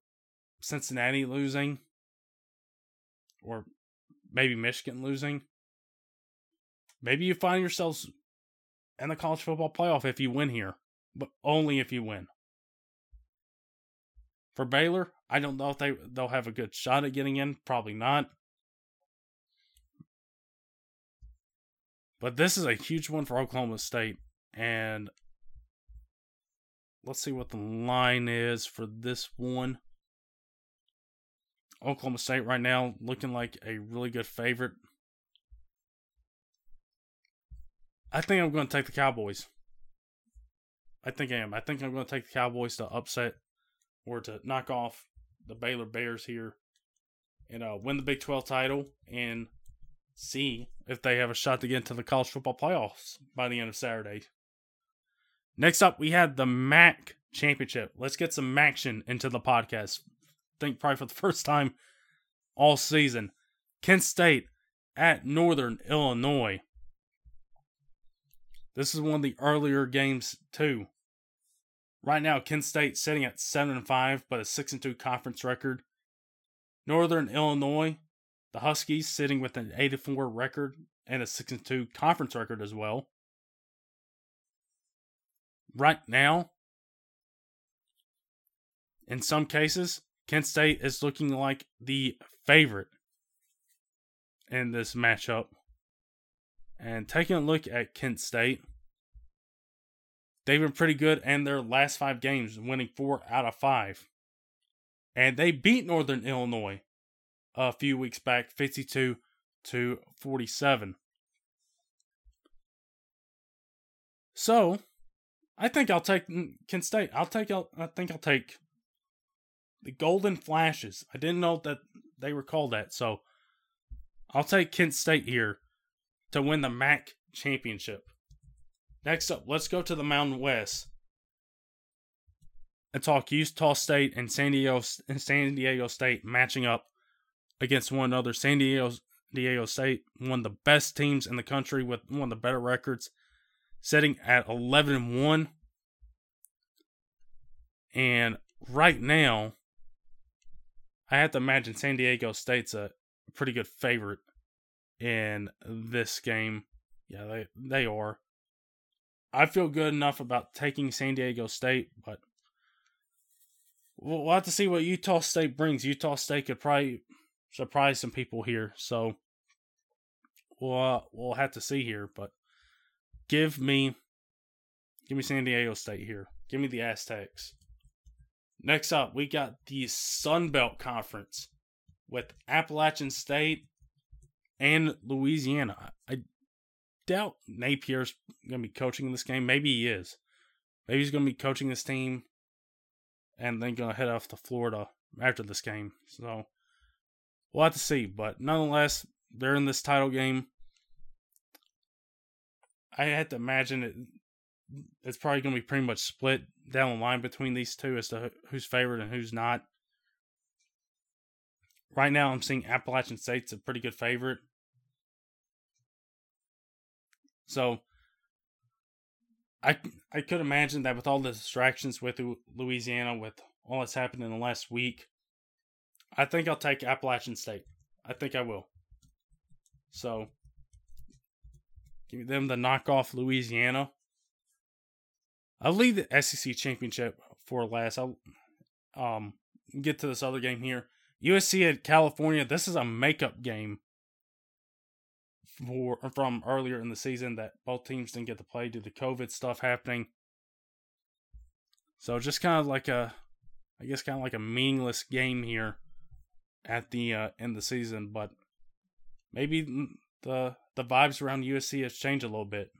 Cincinnati losing, or maybe Michigan losing. Maybe you find yourselves in the college football playoff if you win here, but only if you win. For Baylor, I don't know if they they'll have a good shot at getting in. Probably not. But this is a huge one for Oklahoma State, and let's see what the line is for this one. Oklahoma State right now looking like a really good favorite. I think I'm going to take the Cowboys. I think I am. I think I'm going to take the Cowboys to upset or to knock off the Baylor Bears here and uh, win the Big 12 title and see if they have a shot to get into the college football playoffs by the end of Saturday. Next up, we had the MAC championship. Let's get some action into the podcast think probably for the first time all season. Kent State at Northern Illinois. This is one of the earlier games too. Right now, Kent State sitting at seven and five, but a six and two conference record. Northern Illinois, the Huskies sitting with an eight and four record and a six and two conference record as well. Right now, in some cases, Kent State is looking like the favorite in this matchup. And taking a look at Kent State, they've been pretty good in their last five games, winning four out of five. And they beat Northern Illinois a few weeks back, 52 to 47. So, I think I'll take Kent State. I'll take. I think I'll take the Golden Flashes. I didn't know that they were called that, so I'll take Kent State here to win the MAC championship. Next up, let's go to the Mountain West and talk Utah State and San Diego and San Diego State matching up against one another. San Diego Diego State, one of the best teams in the country with one of the better records, sitting at 11 and 1. And right now, I have to imagine San Diego State's a pretty good favorite in this game. Yeah, they they are. I feel good enough about taking San Diego State, but we'll, have to see what Utah State brings. Utah State could probably surprise some people here, so we'll uh, we'll have to see here. But give me give me San Diego State here. Give me the Aztecs. Next up, we got the Sun Belt Conference with Appalachian State and Louisiana. I doubt Napier's going to be coaching in this game. Maybe he is. Maybe he's going to be coaching this team and then gonna head off to Florida after this game. So we'll have to see. But nonetheless, they're in this title game. I had to imagine it. It's probably going to be pretty much split down the line between these two as to who's favored and who's not. Right now, I'm seeing Appalachian State's a pretty good favorite. So, I I could imagine that with all the distractions with Louisiana, with all that's happened in the last week, I think I'll take Appalachian State. I think I will. So, Give them the knockoff Louisiana. I'll leave the SEC championship for last. I'll um get to this other game here. USC at California. This is a makeup game for from earlier in the season that both teams didn't get to play due to COVID stuff happening. So just kind of like a, I guess kind of like a meaningless game here at the uh, end of the season, but maybe the the vibes around USC has changed a little bit.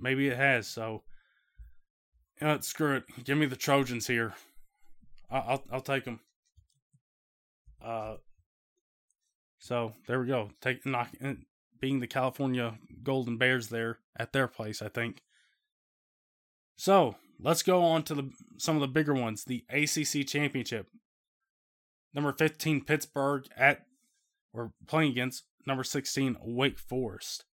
Maybe it has. So, you know, screw it. Give me the Trojans here. I'll I'll, I'll take them. Uh. So there we go. Take knock uh, being the California Golden Bears there at their place, I think. So let's go on to the some of the bigger ones. The ACC championship. Number fifteen Pittsburgh at we're playing against number 16 Wake Forest.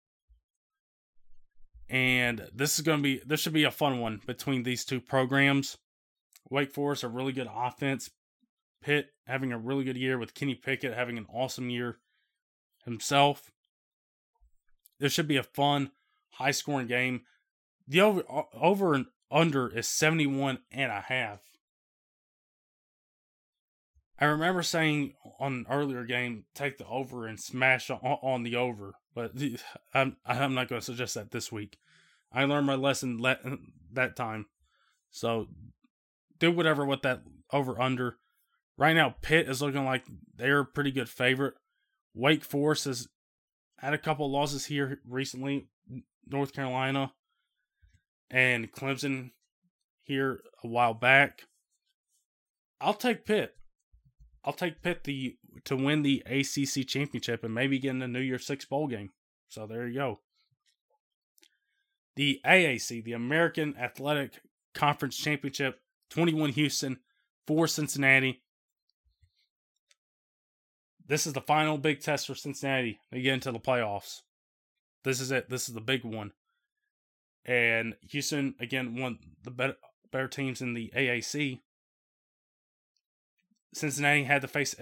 And this is going to be this should be a fun one between these two programs. Wake Forest a really good offense. Pitt having a really good year with Kenny Pickett having an awesome year himself. This should be a fun, high scoring game. The over over and under is 71 and a half. I remember saying on an earlier game, take the over and smash on, on the over, but I'm I'm not going to suggest that this week. I learned my lesson let, that time, so do whatever with that over under. Right now, Pitt is looking like they're a pretty good favorite. Wake Forest has had a couple losses here recently. North Carolina and Clemson here a while back. I'll take Pitt. I'll take Pitt the to win the ACC championship and maybe get in the New Year's Six bowl game. So there you go. The AAC, the American Athletic Conference Championship, 21 Houston, 4 Cincinnati. This is the final big test for Cincinnati to get into the playoffs. This is it. This is the big one. And Houston, again, one the better, better teams in the AAC. Cincinnati had to face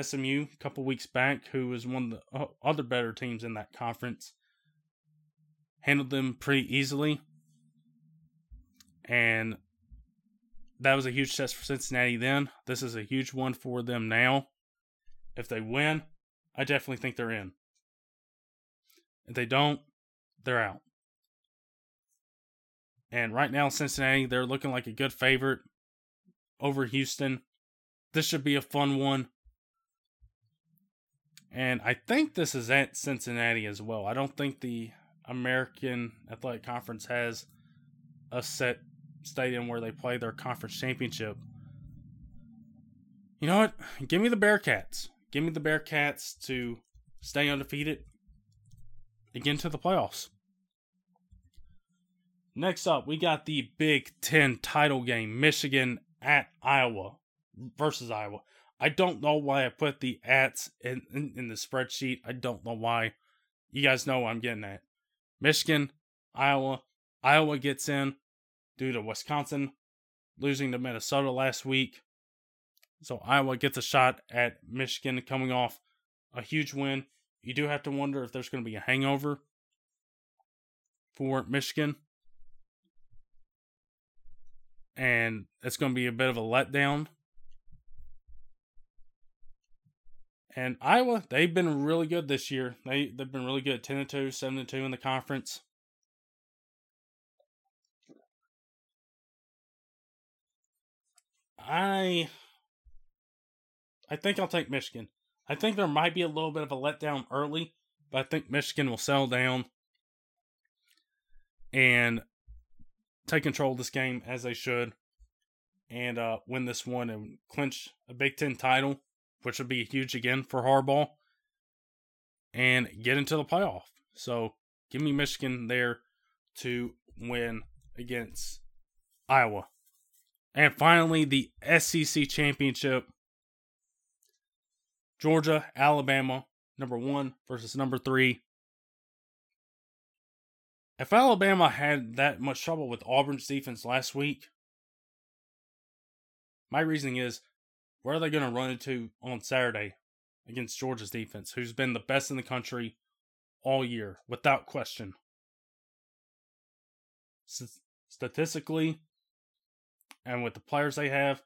SMU a couple weeks back, who was one of the uh, other better teams in that conference. Handled them pretty easily. And that was a huge test for Cincinnati then. This is a huge one for them now. If they win, I definitely think they're in. If they don't, they're out. And right now, Cincinnati, they're looking like a good favorite over Houston. This should be a fun one. And I think this is at Cincinnati as well. I don't think the American Athletic Conference has a set stadium where they play their conference championship. You know what? Give me the Bearcats. Give me the Bearcats to stay undefeated again to the playoffs. Next up, we got the Big Ten title game Michigan at Iowa versus Iowa. I don't know why I put the ats in, in, in the spreadsheet. I don't know why. You guys know I'm getting at. Michigan, Iowa. Iowa gets in due to Wisconsin losing to Minnesota last week. So Iowa gets a shot at Michigan coming off a huge win. You do have to wonder if there's going to be a hangover for Michigan. And it's going to be a bit of a letdown And Iowa, they've been really good this year. They they've been really good, ten and 2, 7 and 2 in the conference. I I think I'll take Michigan. I think there might be a little bit of a letdown early, but I think Michigan will settle down and take control of this game as they should. and uh, win this one and clinch a Big Ten title, which would be huge again for Harbaugh, and get into the playoff. So give me Michigan there to win against Iowa. And finally, the SEC championship. Georgia, Alabama, number one versus number three. If Alabama had that much trouble with Auburn's defense last week, my reasoning is where are they going to run into on Saturday against Georgia's defense, who's been the best in the country all year, without question? Statistically, and with the players they have,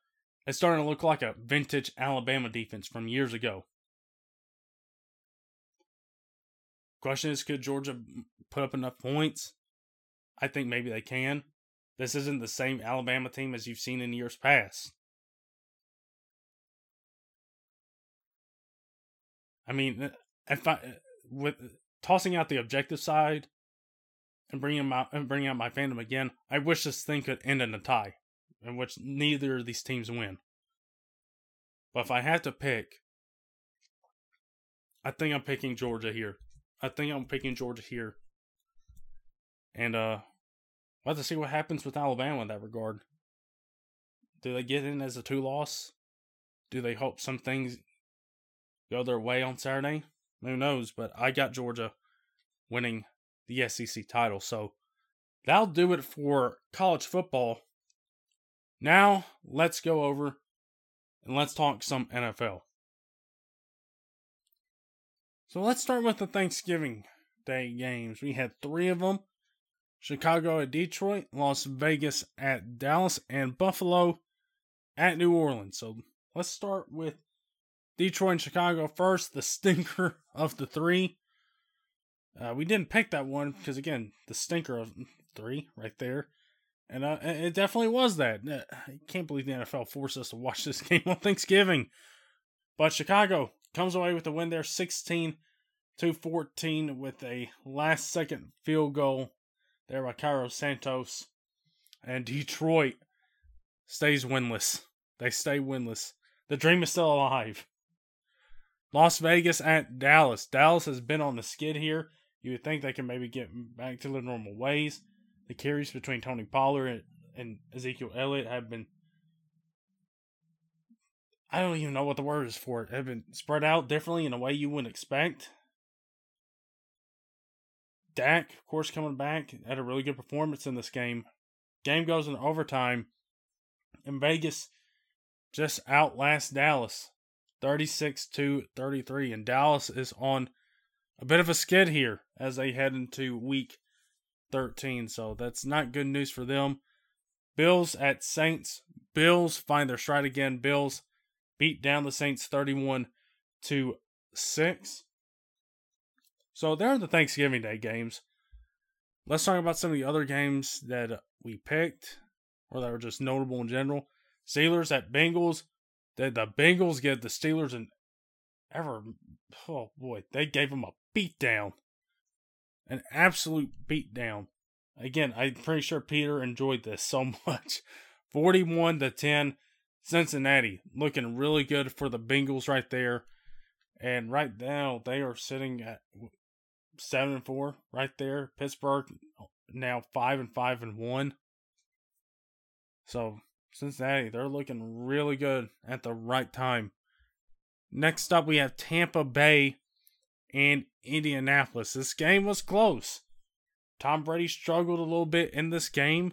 it's starting to look like a vintage Alabama defense from years ago. Question is, could Georgia put up enough points? I think maybe they can. This isn't the same Alabama team as you've seen in years past. I mean, uh, if I uh, with tossing out the objective side and bringing my and bringing out my fandom again, I wish this thing could end in a tie, in which neither of these teams win. But if I have to pick, I think I'm picking Georgia here. I think I'm picking Georgia here. And uh we'll have to see what happens with Alabama in that regard. Do they get in as a two loss? Do they hope some things go their way on Saturday? Who knows? But I got Georgia winning the SEC title. So that'll do it for college football. Now let's go over and let's talk some NFL. So let's start with the Thanksgiving Day games. We had three of them Chicago at Detroit, Las Vegas at Dallas, and Buffalo at New Orleans. So let's start with Detroit and Chicago first, the stinker of the three. Uh, we didn't pick that one because, again, the stinker of three right there. And uh, it definitely was that. Uh, I can't believe the NFL forced us to watch this game on Thanksgiving. But Chicago comes away with the win there 16 to 14 with a last second field goal there by Cairo Santos. And Detroit stays winless. They stay winless. The dream is still alive. Las Vegas at Dallas. Dallas has been on the skid here. You would think they can maybe get back to their normal ways. The carries between Tony Pollard and Ezekiel Elliott have been I don't even know what the word is for it. Have been spread out differently in a way you wouldn't expect. Dak, of course, coming back, had a really good performance in this game. Game goes in overtime, and Vegas just outlasts Dallas 36 to 33. And Dallas is on a bit of a skid here as they head into week 13. So that's not good news for them. Bills at Saints. Bills find their stride again. Bills beat down the Saints 31 to 6. So there are the Thanksgiving Day games. Let's talk about some of the other games that we picked or that were just notable in general. Steelers at Bengals. Did the Bengals get the Steelers and ever oh boy, they gave them a beatdown. An absolute beatdown. Again, I'm pretty sure Peter enjoyed this so much. 41 to 10. Cincinnati looking really good for the Bengals right there. And right now they are sitting at seven and four right there. Pittsburgh oh, now five and five and one. So Cincinnati, they're looking really good at the right time. Next up, we have Tampa Bay and Indianapolis. This game was close. Tom Brady struggled a little bit in this game,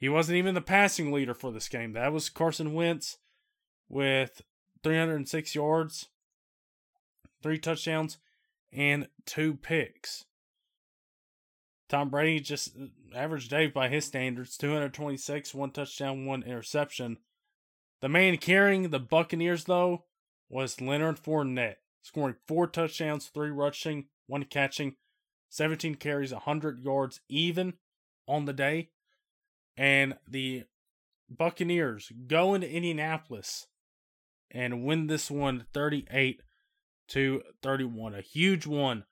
he wasn't even the passing leader for this game. That was Carson Wentz with 306 yards, three touchdowns, and two picks. Tom Brady just average day by his standards 226, one touchdown, one interception. The man carrying the Buccaneers, though, was Leonard Fournette, scoring four touchdowns, three rushing, one catching, 17 carries, 100 yards even on the day and the Buccaneers go into Indianapolis and win this one 38 to 31. A huge one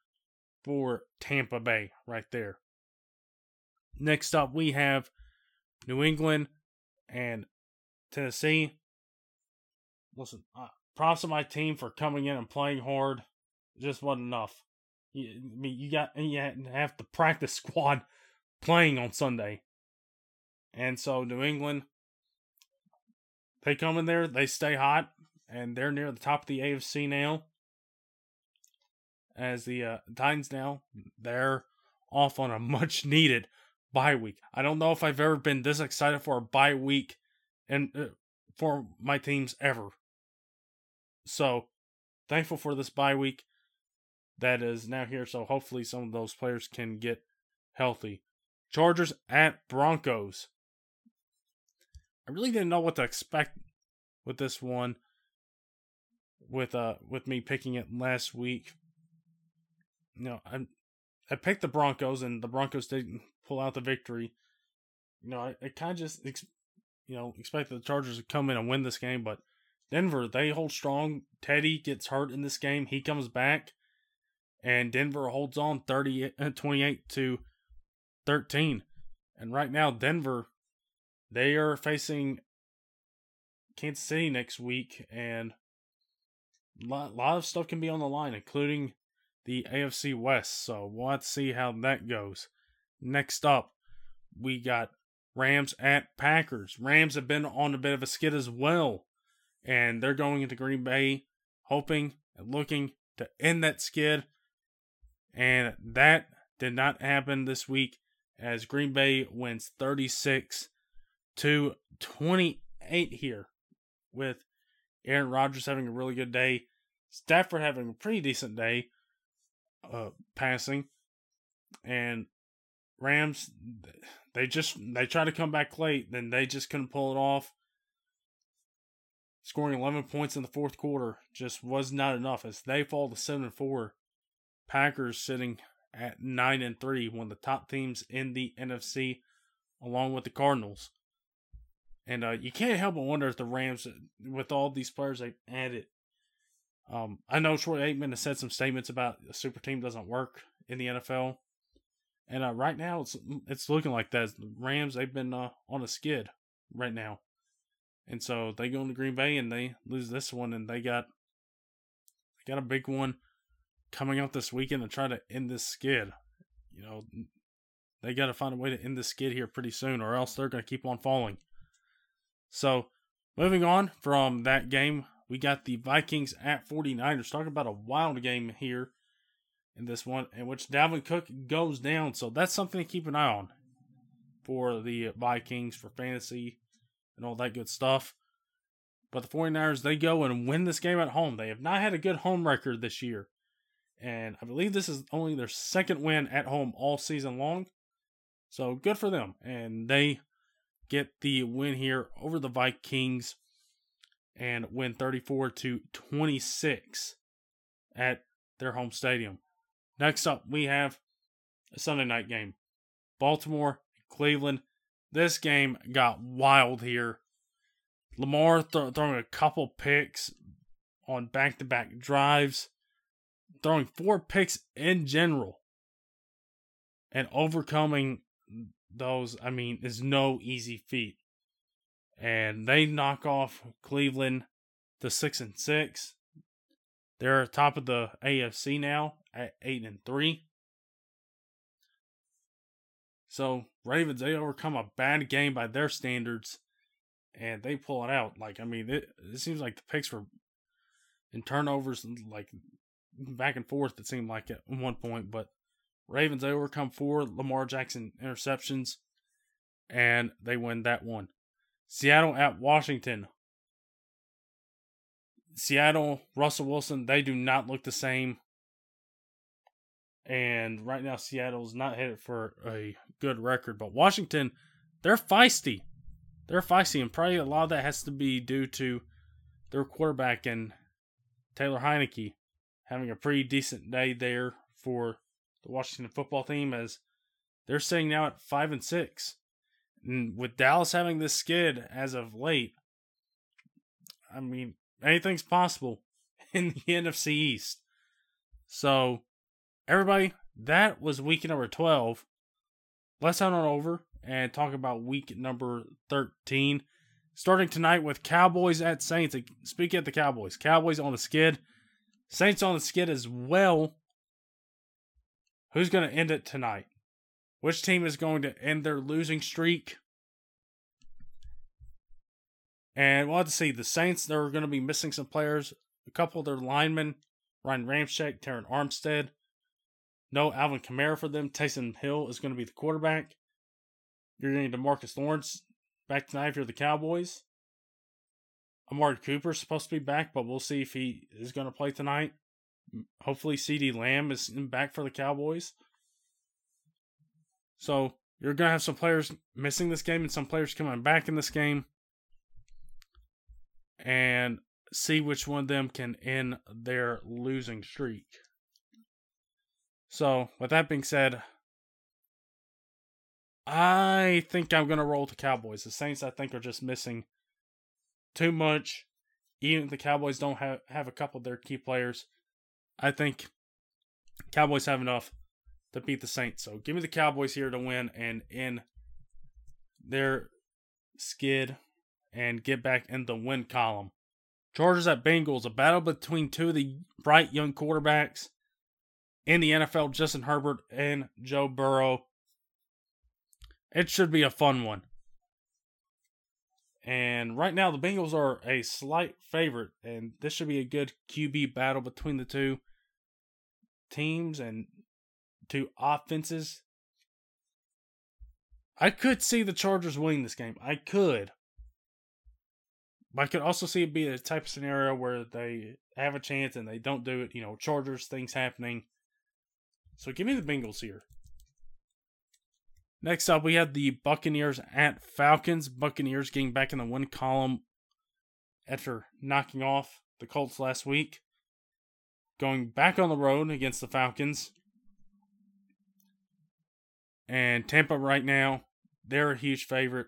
for Tampa Bay right there. Next up, we have New England and Tennessee. Listen, uh, props to my team for coming in and playing hard. It just wasn't enough. You, I mean, you got you have the practice squad playing on Sunday, and so New England they come in there, they stay hot, and they're near the top of the AFC now. As the uh, Titans now, they're off on a much needed bye week. I don't know if I've ever been this excited for a bye week and uh, for my teams ever. So, thankful for this bye week that is now here. So, hopefully, some of those players can get healthy. Chargers at Broncos. I really didn't know what to expect with this one. With uh, with me picking it last week. You know, I I picked the Broncos, and the Broncos didn't pull out the victory. You know, I, I kind of just ex- you know expected the Chargers to come in and win this game, but Denver they hold strong. Teddy gets hurt in this game. He comes back, and Denver holds on 30, uh, 28 to 13. And right now, Denver they are facing Kansas City next week, and a lot, lot of stuff can be on the line, including the AFC West. So we'll have to see how that goes. Next up, we got Rams at Packers. Rams have been on a bit of a skid as well, and they're going into Green Bay, hoping and looking to end that skid. And that did not happen this week as Green Bay wins 36 to 28 here with Aaron Rodgers having a really good day, Stafford having a pretty decent day uh, passing, and Rams they just they try to come back late, then they just couldn't pull it off. Scoring 11 points in the fourth quarter just was not enough as they fall to 7 and 4. Packers sitting at 9 and 3, one of the top teams in the NFC along with the Cardinals. And uh, you can't help but wonder if the Rams, with all these players they've added, um, I know Troy Aikman has said some statements about a super team doesn't work in the NFL, and uh, right now it's it's looking like that. The Rams they've been uh, on a skid right now, and so they go into Green Bay and they lose this one, and they got they got a big one coming up this weekend to try to end this skid. You know, they got to find a way to end this skid here pretty soon, or else they're going to keep on falling. So, moving on from that game, we got the Vikings at 49ers. Talking about a wild game here in this one, in which Dalvin Cook goes down. So, that's something to keep an eye on for the Vikings for fantasy and all that good stuff. But the 49ers, they go and win this game at home. They have not had a good home record this year. And I believe this is only their second win at home all season long. So good for them. And they get the win here over the Vikings and win 34 to 26 at their home stadium. Next up, we have a Sunday night game. Baltimore, Cleveland. This game got wild here. Lamar th- throwing a couple picks on back to back drives, throwing four picks in general, and overcoming those, I mean, is no easy feat. And they knock off Cleveland to six and six. They're top of the AFC now at eight and three. So Ravens they overcome a bad game by their standards, and they pull it out. Like I mean, it, it seems like the picks were in turnovers like back and forth. It seemed like at one point, but Ravens they overcome four Lamar Jackson interceptions, and they win that one. Seattle at Washington. Seattle, Russell Wilson, they do not look the same. And right now, Seattle's not headed for a good record. But Washington, they're feisty. They're feisty. And probably a lot of that has to be due to their quarterback and Taylor Heinicke having a pretty decent day there for the Washington football team as they're sitting now at five and six. With Dallas having this skid as of late, I mean, anything's possible in the NFC East. So, everybody, that was week number 12. Let's head on over and talk about week number 13. Starting tonight with Cowboys at Saints. Speaking of the Cowboys, Cowboys on the skid, Saints on the skid as well. Who's going to end it tonight? Which team is going to end their losing streak? And we'll have to see. The Saints, they're going to be missing some players. A couple of their linemen, Ryan Ramczyk, Terron Armstead. No Alvin Kamara for them. Taysom Hill is going to be the quarterback. You're getting Demarcus Lawrence back tonight if you're the Cowboys. Amari Cooper is supposed to be back, but we'll see if he is going to play tonight. Hopefully, CeeDee Lamb is back for the Cowboys. So you're going to have some players missing this game and some players coming back in this game. And see which one of them can end their losing streak. So, with that being said, I think I'm going to roll the Cowboys. The Saints, I think, are just missing too much. Even if the Cowboys don't have, have a couple of their key players, I think Cowboys have enough to beat the Saints. So give me the Cowboys here to win and in their skid and get back in the win column. Chargers at Bengals, a battle between two of the bright young quarterbacks in the NFL, Justin Herbert and Joe Burrow. It should be a fun one. And right now, the Bengals are a slight favorite, and this should be a good QB battle between the two teams and two offenses. I could see the Chargers winning this game. I could. But I could also see it be a type of scenario where they have a chance and they don't do it. You know, Chargers, things happening. So give me the Bengals here. Next up, we have the Buccaneers at Falcons. Buccaneers getting back in the win column after knocking off the Colts last week. Going back on the road against the Falcons. And Tampa right now, they're a huge favorite.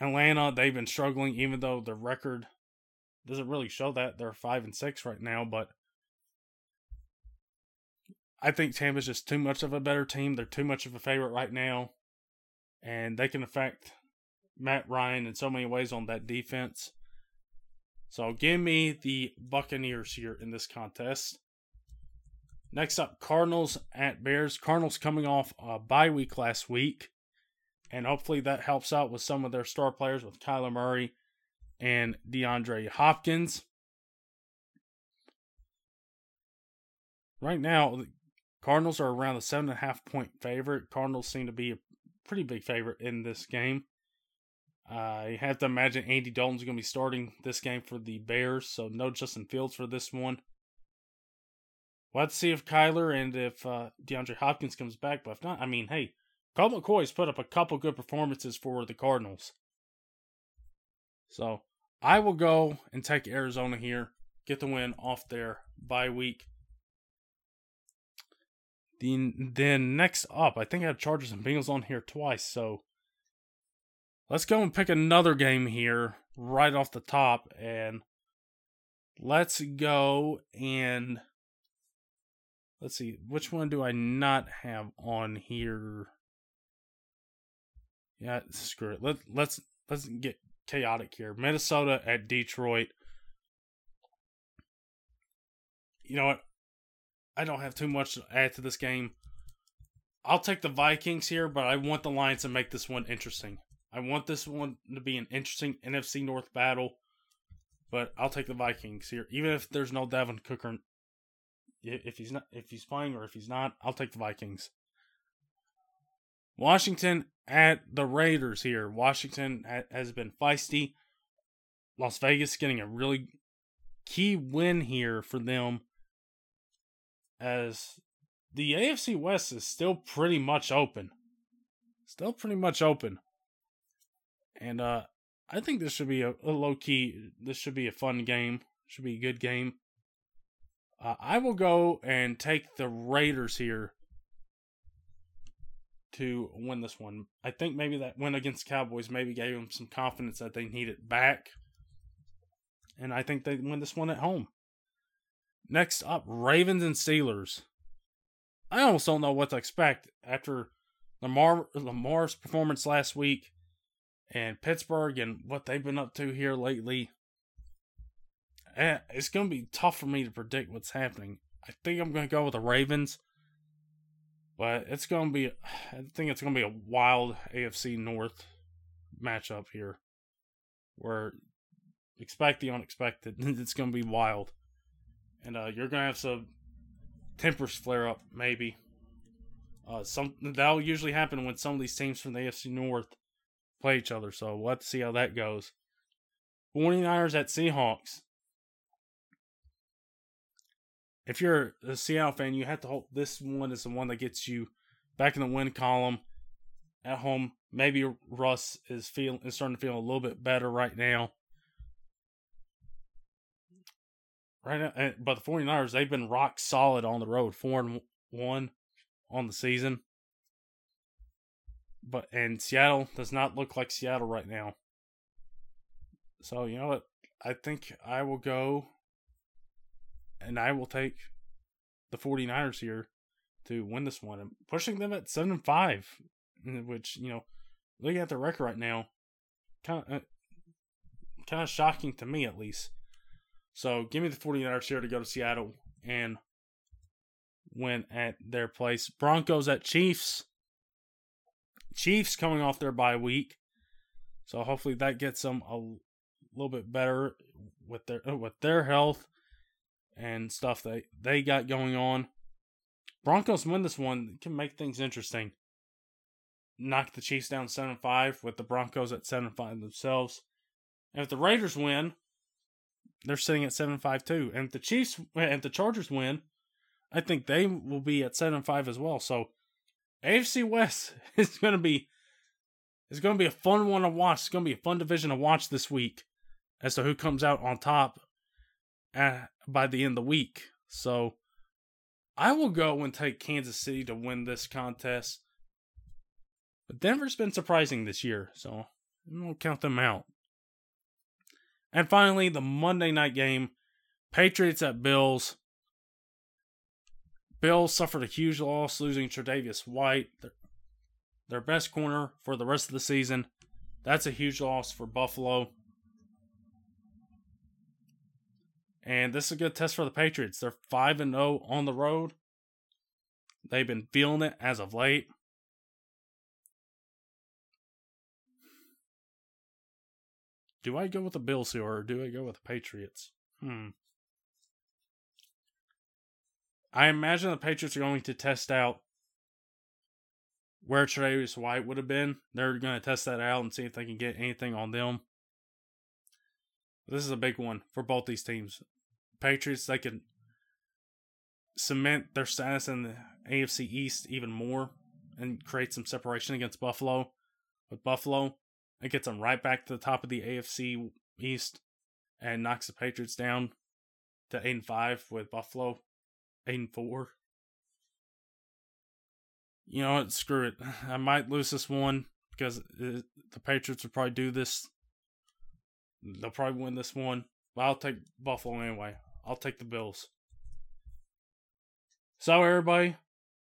Atlanta, they've been struggling, even though their record doesn't really show that. They're five and six right now, but I think Tampa's just too much of a better team. They're too much of a favorite right now. And they can affect Matt Ryan in so many ways on that defense. So give me the Buccaneers here in this contest. Next up, Cardinals at Bears. Cardinals coming off a bye week last week and hopefully that helps out with some of their star players with Kyler Murray and DeAndre Hopkins. Right now, Cardinals are around the seven and a half point favorite. Cardinals seem to be a pretty big favorite in this game. Uh, I have to imagine Andy Dalton's going to be starting this game for the Bears, so no Justin Fields for this one. Have see if Kyler and if uh, DeAndre Hopkins comes back, but if not, I mean, hey, Colt McCoy's put up a couple good performances for the Cardinals. So I will go and take Arizona here, get the win off their bye week. Then, then next up, I think I have Chargers and Bengals on here twice. So let's go and pick another game here right off the top. And let's go and let's see, which one do I not have on here? Yeah, screw it. Let let's let's get chaotic here. Minnesota at Detroit. You know what? I don't have too much to add to this game. I'll take the Vikings here, but I want the Lions to make this one interesting. I want this one to be an interesting NFC North battle, but I'll take the Vikings here, even if there's no Dalvin Cook or if he's not if he's playing or if he's not. I'll take the Vikings. Washington at the Raiders here. Washington has been feisty. Las Vegas getting a really key win here for them as the AFC West is still pretty much open. Still pretty much open. And uh I think this should be a, a low key this should be a fun game. Should be a good game. Uh, I will go and take the Raiders here to win this one. I think maybe that win against Cowboys maybe gave them some confidence that they need it back. And I think they win this one at home. Next up, Ravens and Steelers. I almost don't know what to expect after Lamar Lamar's performance last week and Pittsburgh and what they've been up to here lately. Eh, it's going to be tough for me to predict what's happening. I think I'm going to go with the Ravens, but it's going to be. I think it's going to be a wild AFC North matchup here, where expect the unexpected. it's going to be wild, and uh, you're going to have some tempers flare up maybe. Uh, some that'll usually happen when some of these teams from the AFC North play each other. So to see how that goes. 49ers at Seahawks. If you're a Seattle fan, you have to hope this one is the one that gets you back in the win column at home. Maybe Russ is feeling is starting to feel a little bit better right now. Right now, but the 49ers, they've been rock solid on the road, 4 and 1 on the season. But and Seattle does not look like Seattle right now. So, you know what? I think I will go and I will take the 49ers here to win this one. I'm pushing them at 7 and 5, which, you know, looking at the record right now, kind of uh, kind of shocking to me at least. So, give me the 49ers here to go to Seattle and win at their place. Broncos at Chiefs. Chiefs coming off their bye week. So hopefully that gets them a little bit better with their with their health and stuff they they got going on. Broncos win this one can make things interesting. Knock the Chiefs down seven five with the Broncos at seven five themselves. And if the Raiders win, they're sitting at seven five too. And if the Chiefs and the Chargers win, I think they will be at seven five as well. So AFC West is gonna be it's gonna be a fun one to watch. It's gonna be a fun division to watch this week as to who comes out on top at, by the end of the week. So I will go and take Kansas City to win this contest. But Denver's been surprising this year, so won't count them out. And finally, the Monday night game Patriots at Bills. Bills suffered a huge loss, losing Tre'Davious White, their, their best corner for the rest of the season. That's a huge loss for Buffalo. And this is a good test for the Patriots. They're 5 and 0 on the road. They've been feeling it as of late. Do I go with the Bills here or do I go with the Patriots? Hmm. I imagine the Patriots are going to test out where Travis White would have been. They're going to test that out and see if they can get anything on them. This is a big one for both these teams. Patriots, they can cement their status in the AFC East even more and create some separation against Buffalo. With Buffalo, it gets them right back to the top of the AFC East and knocks the Patriots down to 8 and 5 with Buffalo eight and four. You know what? Screw it. I might lose this one because the Patriots will probably do this. They'll probably win this one. But I'll take Buffalo anyway. I'll take the Bills. So everybody,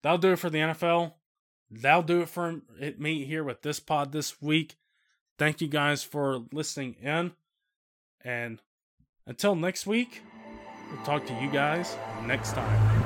that'll do it for the NFL. That'll do it for me here with this pod this week. Thank you guys for listening in. And until next week. We'll talk to you guys next time.